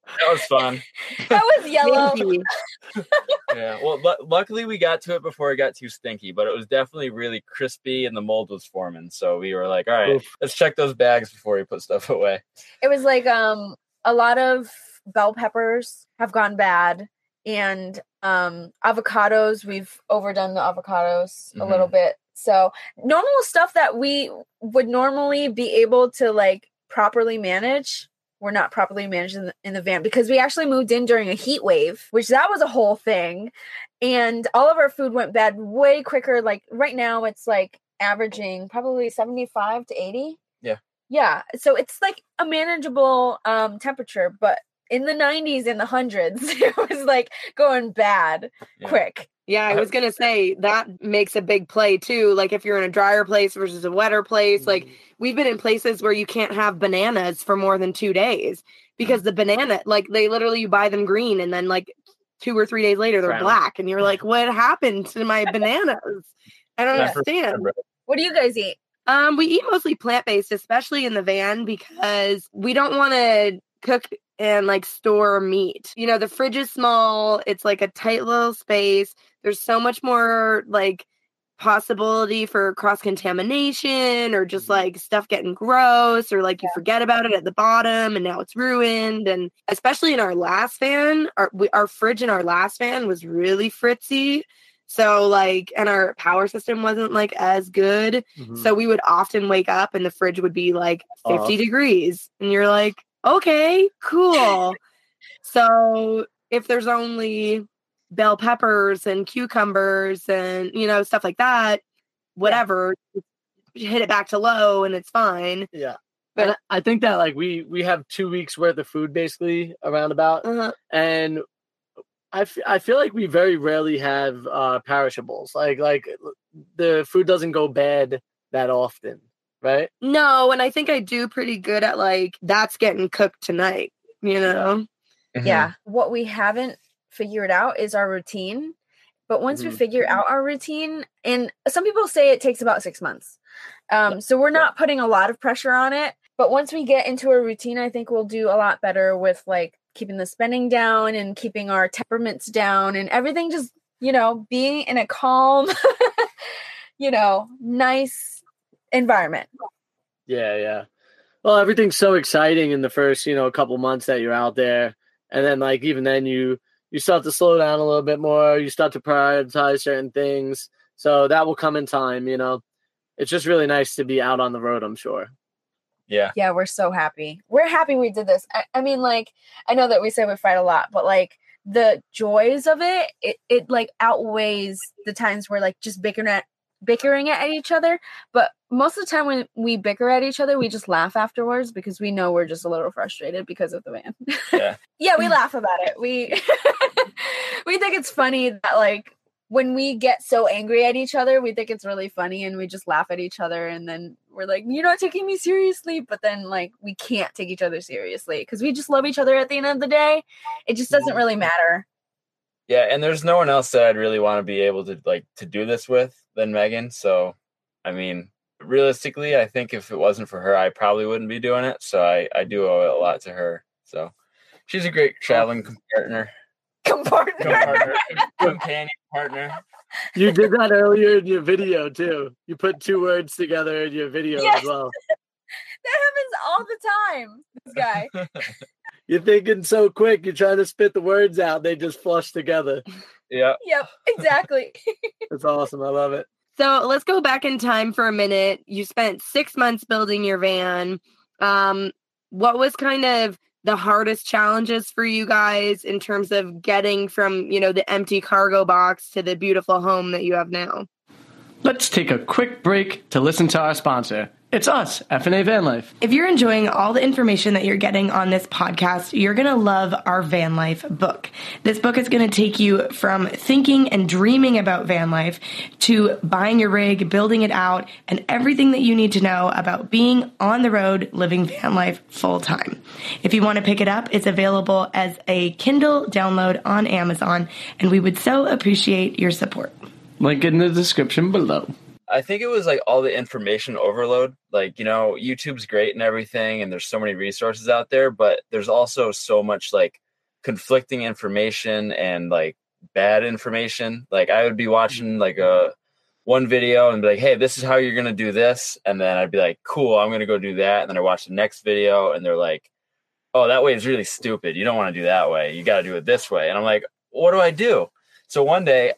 that was fun. That was yellow. Yeah. Well, lu- luckily we got to it before it got too stinky, but it was definitely really crispy and the mold was forming. So we were like, all right, Oof. let's check those bags before we put stuff away. It was like um a lot of bell peppers have gone bad and um avocados we've overdone the avocados a Mhm. little bit. So normal stuff that we would normally be able to like properly manage we're not properly managed in the, in the van because we actually moved in during a heat wave, which that was a whole thing. And all of our food went bad way quicker. Like right now, it's like averaging probably 75 to 80. Yeah. Yeah. So it's like a manageable um, temperature, but in the 90s in the hundreds, it was like going bad Yeah. quick. Yeah, I was gonna say that makes a big play too. Like if you're in a drier place versus a wetter place, like we've been in places where you can't have bananas for more than two days because the banana, like they literally you buy them green and then like two or three days later they're Brown. black, and you're like, what happened to my bananas? I don't Yeah. understand. What do you guys eat? Um, we eat mostly plant based, especially in the van, because we don't want to cook and like store meat. You know, the fridge is small, it's like a tight little space. There's so much more like possibility for cross contamination or just like stuff getting gross or like you forget about it at the bottom and now it's ruined and especially in our last van our we, our fridge in our last van was really fritzy so like and our power system wasn't like as good Mhm. so we would often wake up and the fridge would be like 50 Off. degrees. And you're like, okay, cool. so if there's only bell peppers and cucumbers and, you know, stuff like that, whatever, you hit it back to low and it's fine. yeah. But- But I think that like we we have two weeks worth of food basically around about, Uh-huh. and I, f- I feel like we very rarely have uh perishables. Like like the food doesn't go bad that often, right? No, and I think I do pretty good at like, that's getting cooked tonight, you know? Mhm. Yeah. What we haven't figured out is our routine. But once we Mhm. figure out our routine, and some people say it takes about six months. Um, so we're not putting a lot of pressure on it. But once we get into a routine, I think we'll do a lot better with like keeping the spending down and keeping our temperaments down and everything just, you know, being in a calm, you know, nice environment. Yeah, yeah. Well, everything's so exciting in the first, you know, a couple months that you're out there, and then like even then you you start to slow down a little bit more. You start to prioritize certain things, so that will come in time. You know, it's just really nice to be out on the road. I'm sure. Yeah. yeah we're so happy we're happy we did this I, I mean like i know that we say we fight a lot but like the joys of it it, it like outweighs the times we're like just bickering at bickering at each other but most of the time when we bicker at each other we just laugh afterwards because we know we're just a little frustrated because of the van Yeah. yeah we mm. laugh about it we we think it's funny that like when we get so angry at each other, we think it's really funny and we just laugh at each other and then we're like, You're not taking me seriously. But then like we can't take each other seriously because we just love each other at the end of the day. It just doesn't mm. really matter. Yeah, and there's no one else that I'd really want to be able to like to do this with than Megan. So, I mean, realistically, I think if it wasn't for her, I probably wouldn't be doing it. So I I do owe a lot to her. So she's a great traveling partner, Compartner. partner, companion partner. You did that earlier in your video too. You put two words together in your video Yes. as well. that happens all the time. This guy. You're thinking so quick. You're trying to spit the words out. They just flush together. Yeah. yep, exactly. It's awesome. I love it. So let's go back in time for a minute. You spent six months building your van. Um, what was kind of the hardest challenges for you guys in terms of getting from you know the empty cargo box to the beautiful home that you have now? Let's take a quick break to listen to our sponsor, It's us, FNA Van Life. If you're enjoying all the information that you're getting on this podcast, you're going to love our van life book. This book is going to take you from thinking and dreaming about van life to buying your rig, building it out, and everything that you need to know about being on the road living van life full time. If you want to pick it up, it's available as a Kindle download on Amazon, and we would so appreciate your support. Link in the description below. I think it was like all the information overload. Like, you know, YouTube's great and everything, and there's so many resources out there, but there's also so much like conflicting information and like bad information. Like, I would be watching like mm-hmm. a one video and be like, hey, this is how you're going to do this. And then I'd be like, cool, I'm going to go do that. And then I watch the next video and they're like, oh, that way is really stupid. You don't want to do that way. You got to do it this way. And I'm like, what do I do? So one day,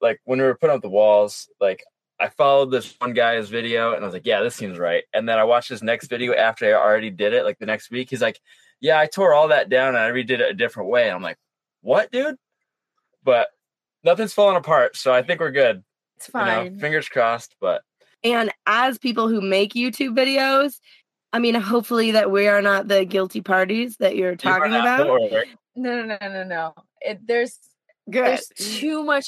like when we were putting up the walls, like I followed this one guy's video and I was like, yeah, this seems right. And then I watched his next video after I already did it, like the next week. He's like, yeah, I tore all that down and I redid it a different way. And I'm like, what, dude? But nothing's falling apart. So I think we're good. It's fine. You know, fingers crossed. But And as people who make YouTube videos, I mean, hopefully that we are not the guilty parties that you're talking Don't about. No, no, no, no, no. It, there's Good. there's too much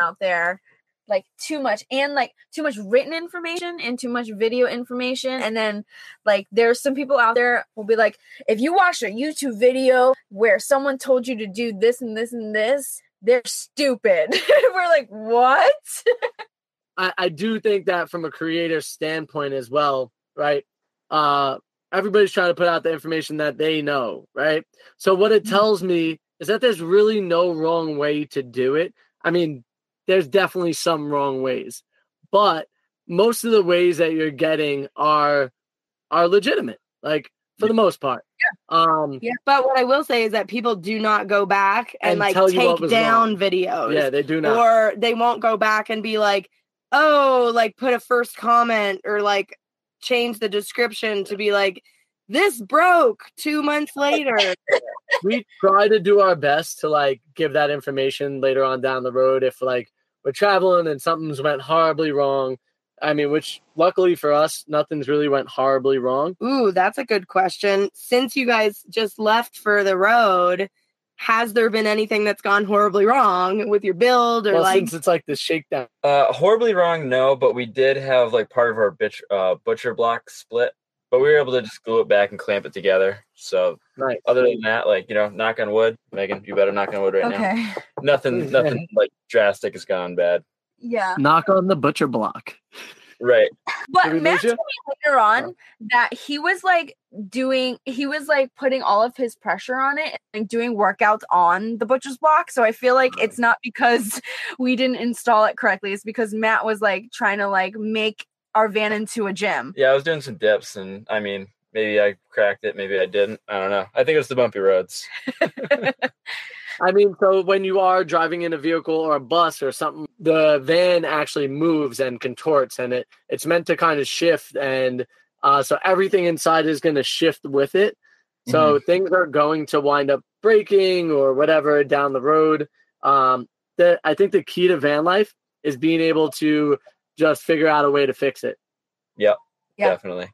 out there like too much and like too much written information and too much video information and then like there's some people out there will be like if you watch a youtube video where someone told you to do this and this and this they're stupid we're like what I, I do think that from a creator standpoint as well, right? Uh everybody's trying to put out the information that they know, right? So what it Mhm. tells me is that there's really no wrong way to do it. I mean, there's definitely some wrong ways, but most of the ways that you're getting are are legitimate, like for the most part. Yeah. Um Yeah. But what I will say is that people do not go back and, And like tell you what take down wrong. videos. yeah, they do not. Or they won't go back and be like, oh, like put a first comment or like change the description to be like, this broke two months later. we try to do our best to like give that information later on down the road if like we're traveling and something's went horribly wrong. I mean which luckily for us nothing's really went horribly wrong. Ooh, that's a good question. Since you guys just left for the road, has there been anything that's gone horribly wrong with your build or well like since it's like this shakedown. Uh, horribly wrong, no, but we did have like part of our bitch, uh, butcher block split, but we were able to just glue it back and clamp it together. So right other than that, like you know, knock on wood, Megan, you better knock on wood right now. okay. Nothing, nothing like drastic has gone bad. yeah. Knock on the butcher block. Right. but Matt told me later on that he was like doing he was like putting all of his pressure on it and doing workouts on the butcher's block. So i feel like it's not because we didn't install it correctly. It's because matt was like trying to like make our van into a gym Yeah, I was doing some dips, and I mean, maybe I cracked it, maybe I didn't. I don't know. I think it was the bumpy roads. i mean so when you are driving in a vehicle or a bus or something the van actually moves and contorts and it it's meant to kind of shift and uh, so everything inside is going to shift with it So things are going to wind up breaking or whatever down the road. Um, the, I think the key to van life is being able to just figure out a way to fix it. Yeah. definitely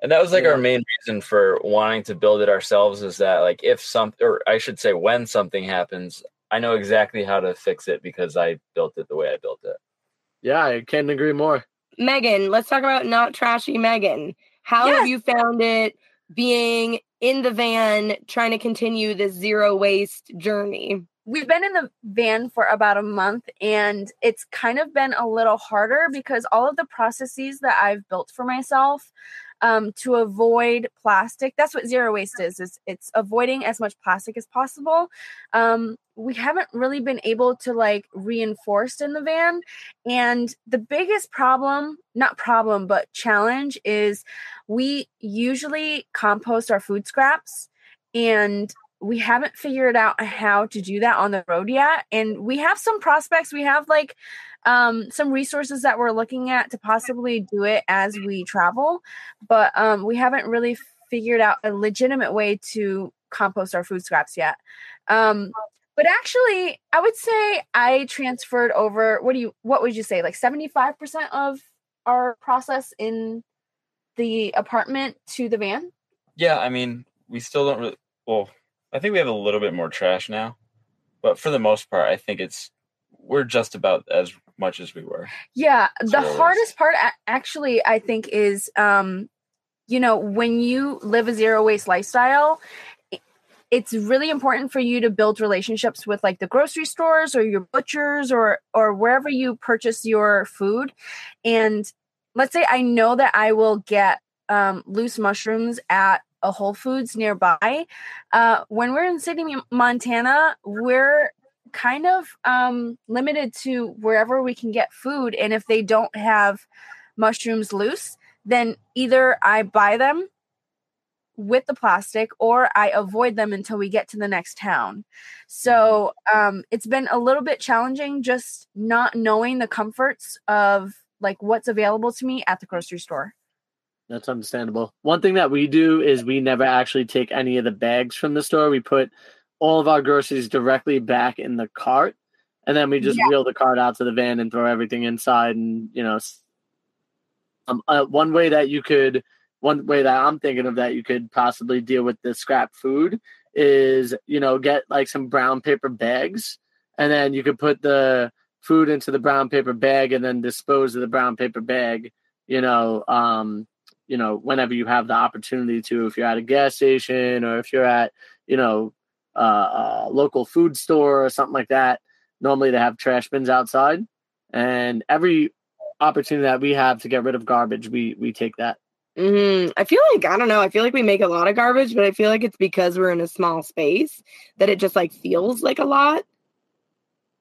and that was like our main reason for wanting to build it ourselves is that like if some or i should say when something happens i know exactly how to fix it because i built it the way i built it Yeah, I can't agree more. Megan, let's talk about not trashy Megan. How have you found it being in the van trying to continue this zero waste journey? We've been in the van for about a month and it's kind of been a little harder because all of the processes that I've built for myself um, to avoid plastic that's what zero waste is is it's avoiding as much plastic as possible. Um, we haven't really been able to like reinforce in the van and the biggest problem not problem but challenge is we usually compost our food scraps and we haven't figured out how to do that on the road yet and we have some prospects we have like um, some resources that we're looking at to possibly do it as we travel but um, we haven't really figured out a legitimate way to compost our food scraps yet um, but actually i would say i transferred over what do you what would you say like 75% of our process in the apartment to the van? Yeah, I mean, we still don't really. Well, I think we have a little bit more trash now, but for the most part, I think it's we're just about as much as we were. Yeah, the waste. hardest part actually I think is um you know, when you live a zero waste lifestyle, it's really important for you to build relationships with like the grocery stores or your butchers or or wherever you purchase your food. And let's say I know that I will get um, loose mushrooms at a Whole Foods nearby. Uh, when we're in Sidney, Montana, we're kind of um, limited to wherever we can get food. And if they don't have mushrooms loose, then either I buy them with the plastic or I avoid them until we get to the next town. So um, it's been a little bit challenging just not knowing the comforts of like what's available to me at the grocery store. That's understandable. One thing that we do is we never actually take any of the bags from the store. We put all of our groceries directly back in the cart, and then we just Yeah. wheel the cart out to the van and throw everything inside. And you know, um, uh, one way that you could, one way that I'm thinking of that you could possibly deal with the scrap food is you know get like some brown paper bags, and then you could put the food into the brown paper bag and then dispose of the brown paper bag. You know, um, you know, whenever you have the opportunity to, if you're at a gas station or if you're at, you know, uh, a local food store or something like that. Normally they have trash bins outside, and every opportunity that we have to get rid of garbage, we we take that. hmm I feel like I don't know. I feel like we make a lot of garbage, but I feel like it's because we're in a small space that it just like feels like a lot.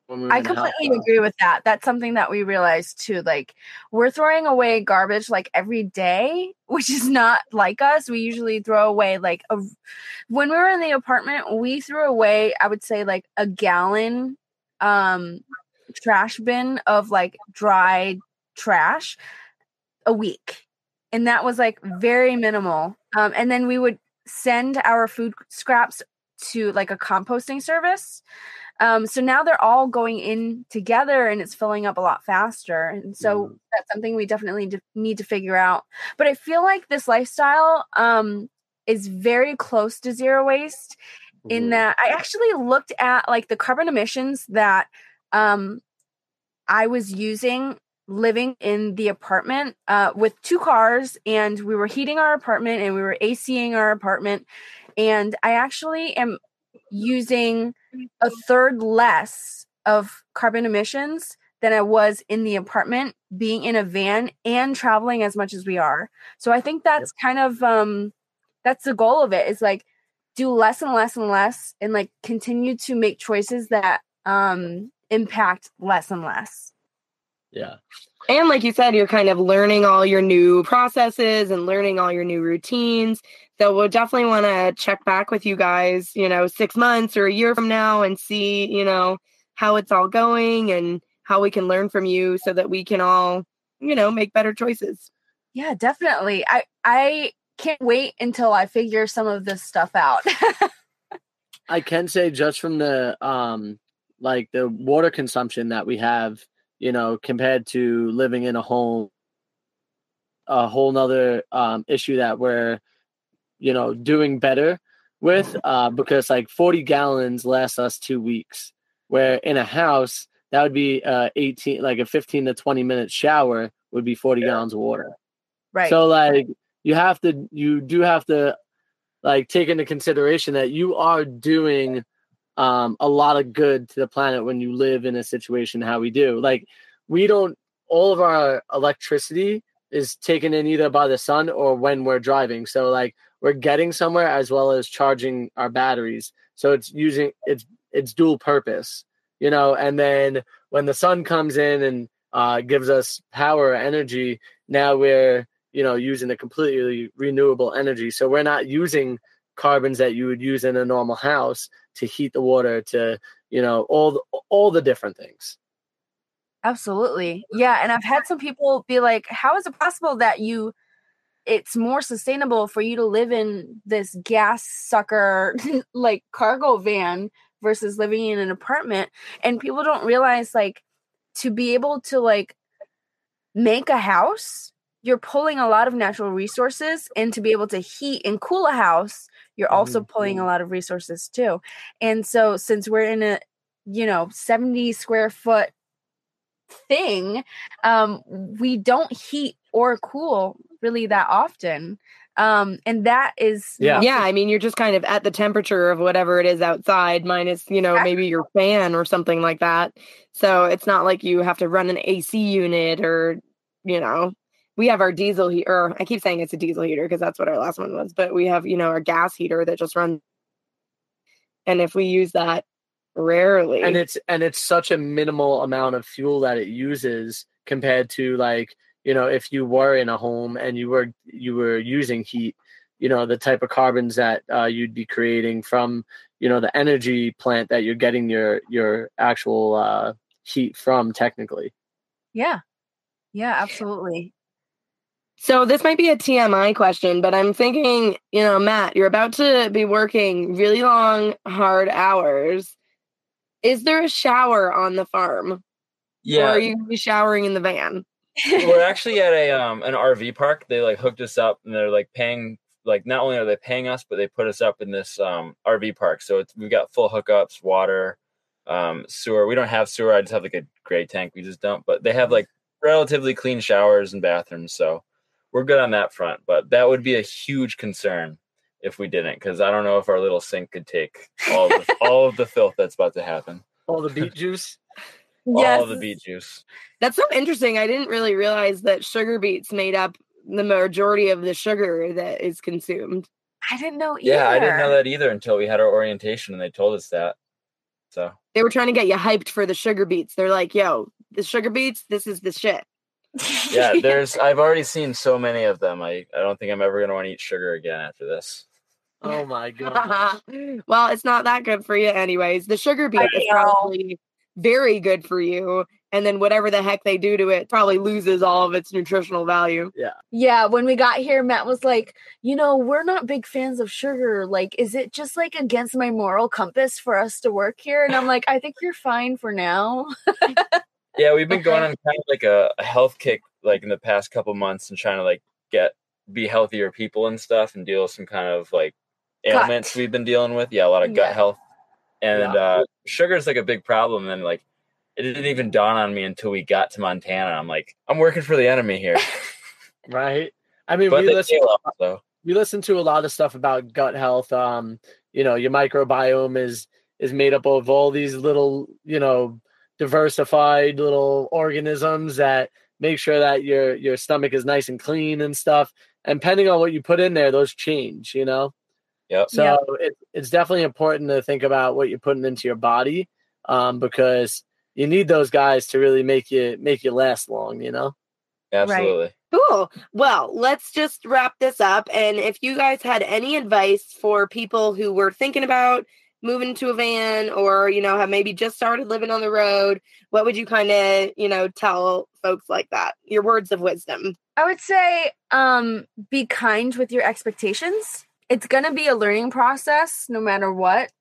We I completely agree with that. That's something that we realized too. Like we're throwing away garbage like every day, which is not like us. We usually throw away like a when we were in the apartment, we threw away, I would say like a gallon um trash bin of like dried trash a week. And that was like very minimal. Um and then we would send our food scraps to like a composting service. Um, so now they're all going in together and it's filling up a lot faster. And so that's something we definitely need to figure out. But I feel like this lifestyle um, is very close to zero waste in Mhm. that I actually looked at like the carbon emissions that um, I was using living in the apartment uh, with two cars and we were heating our apartment and we were ACing our apartment. And I actually am using a third less of carbon emissions than I was in the apartment being in a van and traveling as much as we are. So I think that's kind of um that's the goal of it is like do less and less and less and like continue to make choices that um impact less and less. yeah. And like you said, you're kind of learning all your new processes and learning all your new routines. So we'll definitely want to check back with you guys, you know, six months or a year from now and see, you know, how it's all going and how we can learn from you so that we can all, you know, make better choices. Yeah, definitely. I I can't wait until I figure some of this stuff out. I can say just from the um like the water consumption that we have, you know, compared to living in a home, a whole nother um issue that we're, you know, doing better with, uh, because like 40 gallons lasts us two weeks. Where in a house, that would be uh 18 like a 15 to 20 minute shower would be 40 gallons of water. right. So like you have to you do have to like take into consideration that you are doing um a lot of good to the planet when you live in a situation how we do. Like we don't all of our electricity is taken in either by the sun or when we're driving. So like we're getting somewhere as well as charging our batteries. So it's using it's it's dual purpose, you know, and then when the sun comes in and uh, gives us power energy, now we're you know using a completely renewable energy so we're not using carbons that you would use in a normal house to heat the water to you know all the, all the different things Absolutely. Yeah. And I've had some people be like, how is it possible that you, it's more sustainable for you to live in this gas sucker like cargo van versus living in an apartment? And people don't realize like to be able to like make a house, you're pulling a lot of natural resources and to be able to heat and cool a house you're also Mhm. pulling a lot of resources too and so since we're in a you know 70 square foot thing um we don't heat or cool really that often um and that is Yeah. Yeah, I mean, you're just kind of at the temperature of whatever it is outside, minus, you know, maybe your fan or something like that. So it's not like you have to run an AC unit or, you know, we have our diesel heater. I keep saying it's a diesel heater because that's what our last one was, but we have, you know, our gas heater that just runs. And if we use that rarely, and it's and it's such a minimal amount of fuel that it uses compared to like you know if you were in a home and you were you were using heat you know the type of carbons that uh, you'd be creating from you know the energy plant that you're getting your your actual uh, heat from technically. Yeah. Yeah absolutely. So this might be a TMI question, but I'm thinking, you know, Matt, you're about to be working really long, hard hours. Is there a shower on the farm? Or Yeah, are you gonna be showering in the van? we're actually at a um an RV park. They like hooked us up, and they're like paying. Like not only are they paying us, but they put us up in this um RV park. So it's we've got full hookups, water, um, sewer. We don't have sewer. I just have like a gray tank. We just dump, but they have like relatively clean showers and bathrooms. So we're good on that front. But that would be a huge concern if we didn't, because I don't know if our little sink could take all of the, all of the filth that's about to happen. all the beet juice yes. All of the beet juice. That's so interesting. I didn't really realize that sugar beets made up the majority of the sugar that is consumed. i didn't know either. Yeah, I didn't know that either until we had our orientation and they told us that. So They were trying to get you hyped for the sugar beets. They're like, yo, the sugar beets, this is the shit. yeah, there's I've already seen so many of them. I, I don't think I'm ever gonna want to eat sugar again after this. Oh my god well, it's not that good for you, anyways. The sugar beet is probably very good for you. And then whatever the heck they do to it probably loses all of its nutritional value. Yeah, Yeah. when we got here, Matt was like, you know, we're not big fans of sugar. Like, is it just like against my moral compass for us to work here? And I'm like, I think you're fine for now. Yeah, we've been going on kind of like a, a health kick like in the past couple months and trying to like get be healthier people and stuff and deal with some kind of like Ailments we've been dealing with. Yeah, a lot of gut Yeah. health. And Yeah. uh sugar is like a big problem and like it didn't even dawn on me until we got to Montana. I'm like, I'm working for the enemy here. right i mean But we listen so we listen to a lot of stuff about gut health. Um, you know, your microbiome is is made up of all these little, you know, diversified little organisms that make sure that your your stomach is nice and clean and stuff. And depending on what you put in there, those change. You know, Yep. so Yep. it, it's definitely important to think about what you're putting into your body, um, because you need those guys to really make you make you last long. You know. Absolutely. Cool. Well, let's just wrap this up. And if you guys had any advice for people who were thinking about moving to a van or, you know, have maybe just started living on the road, what would you kind of, you know, tell folks like that? Your words of wisdom. I would say um be kind with your expectations. It's going to be a learning process no matter what.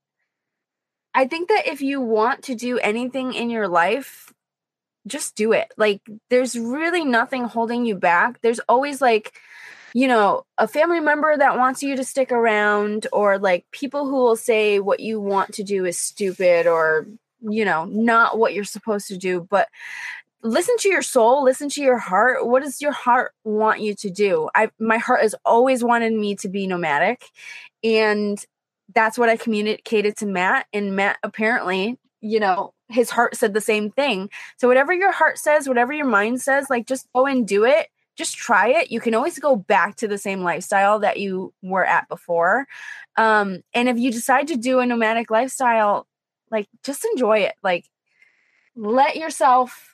I think that if you want to do anything in your life, just do it. Like there's really nothing holding you back. There's always like you know, a family member that wants you to stick around or like people who will say what you want to do is stupid or you know, not what you're supposed to do, but listen to your soul listen to your heart. What does your heart want you to do? I my heart has always wanted me to be nomadic and that's what i communicated to matt and matt apparently you know his heart said the same thing. So whatever your heart says whatever your mind says like just go and do it. Just try it. You can always go back to the same lifestyle that you were at before. Um and if you decide to do a nomadic lifestyle like just enjoy it. Like let yourself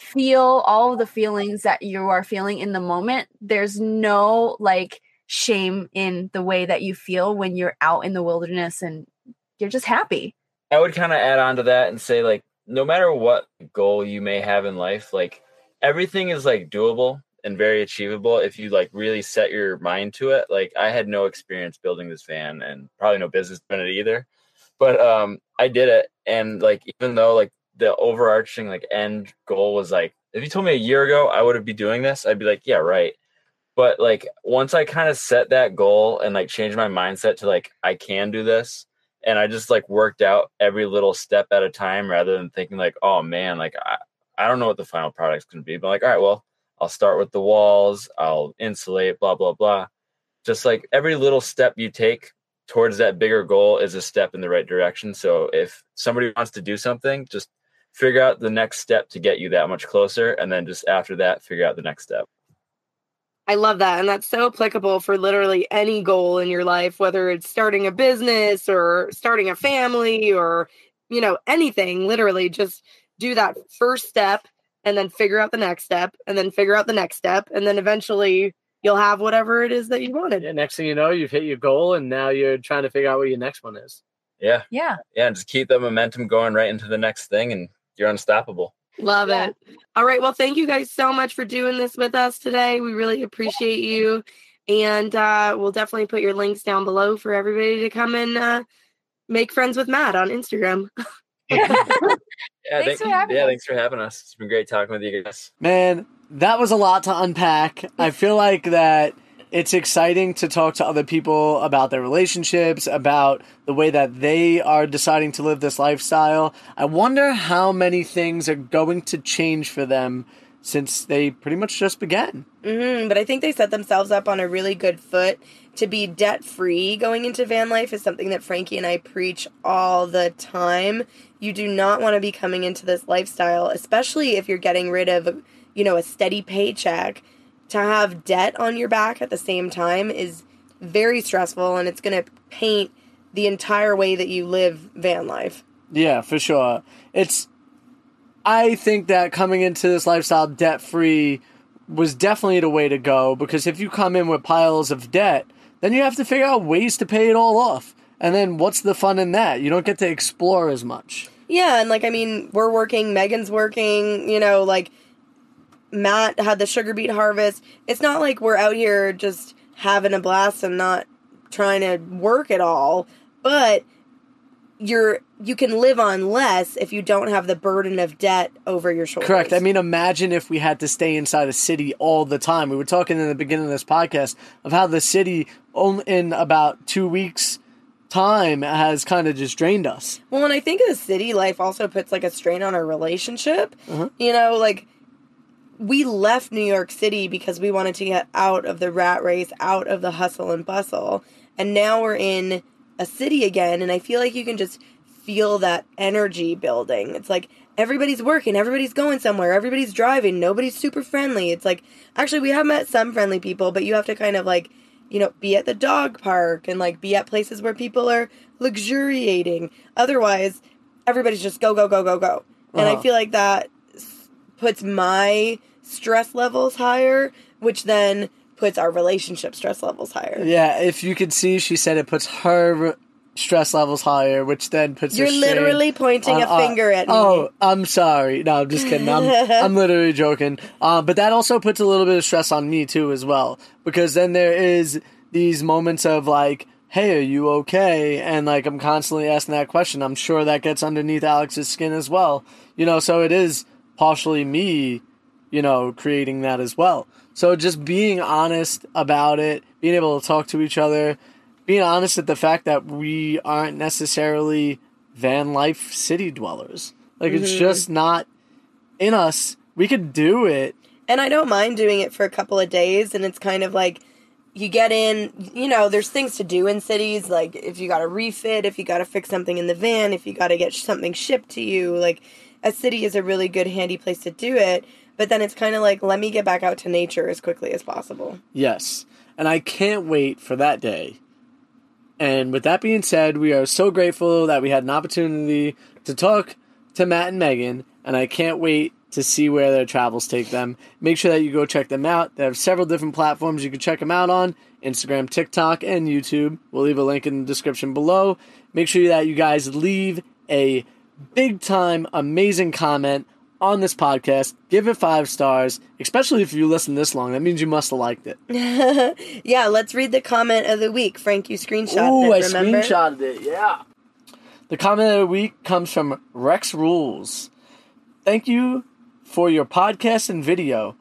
feel all of the feelings that you are feeling in the moment. There's no like shame in the way that you feel when you're out in the wilderness and you're just happy. I would kind of add on to that and say like no matter what goal you may have in life, like everything is like doable and very achievable if you like really set your mind to it. Like I had no experience building this van and probably no business doing it either. But um I did it and like even though like the overarching like end goal was like if you told me a year ago I would have be doing this, I'd be like, yeah, right. But like once I kind of set that goal and like changed my mindset to like I can do this, and I just like worked out every little step at a time rather than thinking like, oh man, like I, I don't know what the final product's gonna be. But like, all right, well, I'll start with the walls, I'll insulate, blah, blah, blah. Just like every little step you take towards that bigger goal is a step in the right direction. So if somebody wants to do something, just figure out the next step to get you that much closer. And then just after that, figure out the next step. I love that. And that's so applicable for literally any goal in your life, whether it's starting a business or starting a family or, you know, anything. Literally, just do that first step and then figure out the next step and then figure out the next step. And then eventually you'll have whatever it is that you wanted. Yeah, next thing you know, you've hit your goal and now you're trying to figure out what your next one is. Yeah. Yeah. Yeah. And just keep the momentum going right into the next thing and you're unstoppable. Love Yeah. it. All right. Well, thank you guys so much for doing this with us today. We really appreciate you. And uh, we'll definitely put your links down below for everybody to come and uh, make friends with Matt on Instagram. Yeah. Thanks thank- for having yeah. us. Thanks for having us. It's been great talking with you guys. Man, that was a lot to unpack. I feel like that it's exciting to talk to other people about their relationships, about the way that they are deciding to live this lifestyle. I wonder how many things are going to change for them since they pretty much just began. hmm but I think they set themselves up on a really good foot to be debt free going into van life is something that Frankie and I preach all the time. You do not want to be coming into this lifestyle, especially if you're getting rid of, you know, a steady paycheck. To have debt on your back at the same time is very stressful and it's going to paint the entire way that you live van life. Yeah, for sure. It's I think that coming into this lifestyle debt free was definitely the way to go because if you come in with piles of debt, then you have to figure out ways to pay it all off. And then what's the fun in that? You don't get to explore as much. Yeah, and like I mean, we're working, Megan's working, you know, like Matt had the sugar beet harvest. It's not like we're out here just having a blast and not trying to work at all, but you're you can live on less if you don't have the burden of debt over your shoulders. Correct. I mean, imagine if we had to stay inside a city all the time. We were talking in the beginning of this podcast of how the city, on- in about two weeks' time, has kind of just drained us. Well, and I think the city life also puts like a strain on our relationship. Uh-huh. You know, like we left New York City because we wanted to get out of the rat race, out of the hustle and bustle. And now we're in a city again, and I feel like you can just feel that energy building. It's like everybody's working, everybody's going somewhere, everybody's driving, nobody's super friendly. It's like actually we have met some friendly people, but you have to kind of like you know, be at the dog park and like be at places where people are luxuriating. Otherwise, everybody's just go, go, go, go, go. And I Uh-huh. feel like that puts my stress levels higher, which then puts our relationship stress levels higher. Yeah, if you could see, she said it puts her stress levels higher, which then puts You're literally pointing on- a uh, finger at me. Oh, I'm sorry. No, I'm just kidding. I'm I'm literally joking. Uh, but that also puts a little bit of stress on me too, as well, because then there is these moments of like, "Hey, are you okay?" And like I'm constantly asking that question. I'm sure that gets underneath Alex's skin as well. You know, so it is partially me, you know, creating that as well. So just being honest about it, being able to talk to each other, being honest at the fact that we aren't necessarily van life city dwellers. Like it's mm-hmm. just not in us. We could do it. And I don't mind doing it for a couple of days. And it's kind of like you get in, you know, there's things to do in cities. Like if you got to refit, if you got to fix something in the van, if you got to get something shipped to you, like a city is a really good, handy place to do it. But then it's kind of like, let me get back out to nature as quickly as possible. Yes. And I can't wait for that day. And with that being said, we are so grateful that we had an opportunity to talk to Matt and Megan, and I can't wait to see where their travels take them. Make sure that you go check them out. They have several different platforms you can check them out on Instagram, TikTok, and YouTube. We'll leave a link in the description below. Make sure that you guys leave a big time amazing comment on this podcast. Give it five stars, especially if you listen this long. That means you must have liked it. yeah, let's read the comment of the week. Frank, you screenshot Ooh, I it, remember? screenshotted it. Yeah. The comment of the week comes from Rex Rules. Thank you for your podcast and video.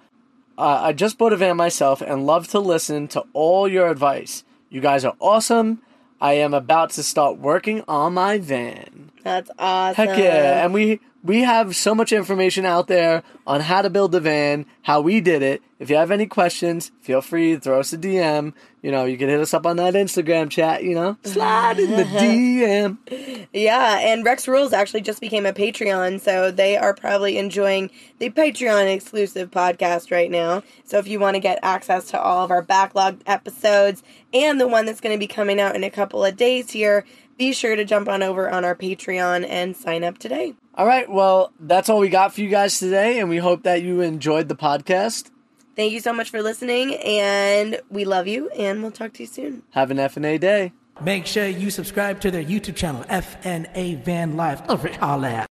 Uh, I just bought a van myself and love to listen to all your advice. You guys are awesome. I am about to start working on my van. That's awesome. Heck yeah! And we we have so much information out there on how to build a van, how we did it. If you have any questions, feel free to throw us a DM. You know, you can hit us up on that Instagram chat. You know, slide in the DM. Yeah, and Rex Rules actually just became a Patreon, so they are probably enjoying the Patreon exclusive podcast right now. So if you want to get access to all of our backlog episodes and the one that's going to be coming out in a couple of days here, be sure to jump on over on our Patreon and sign up today. All right, well, that's all we got for you guys today, and we hope that you enjoyed the podcast. Thank you so much for listening, and we love you, and we'll talk to you soon. Have an FNA day. Make sure you subscribe to their YouTube channel, FNA Van Life. Over all that.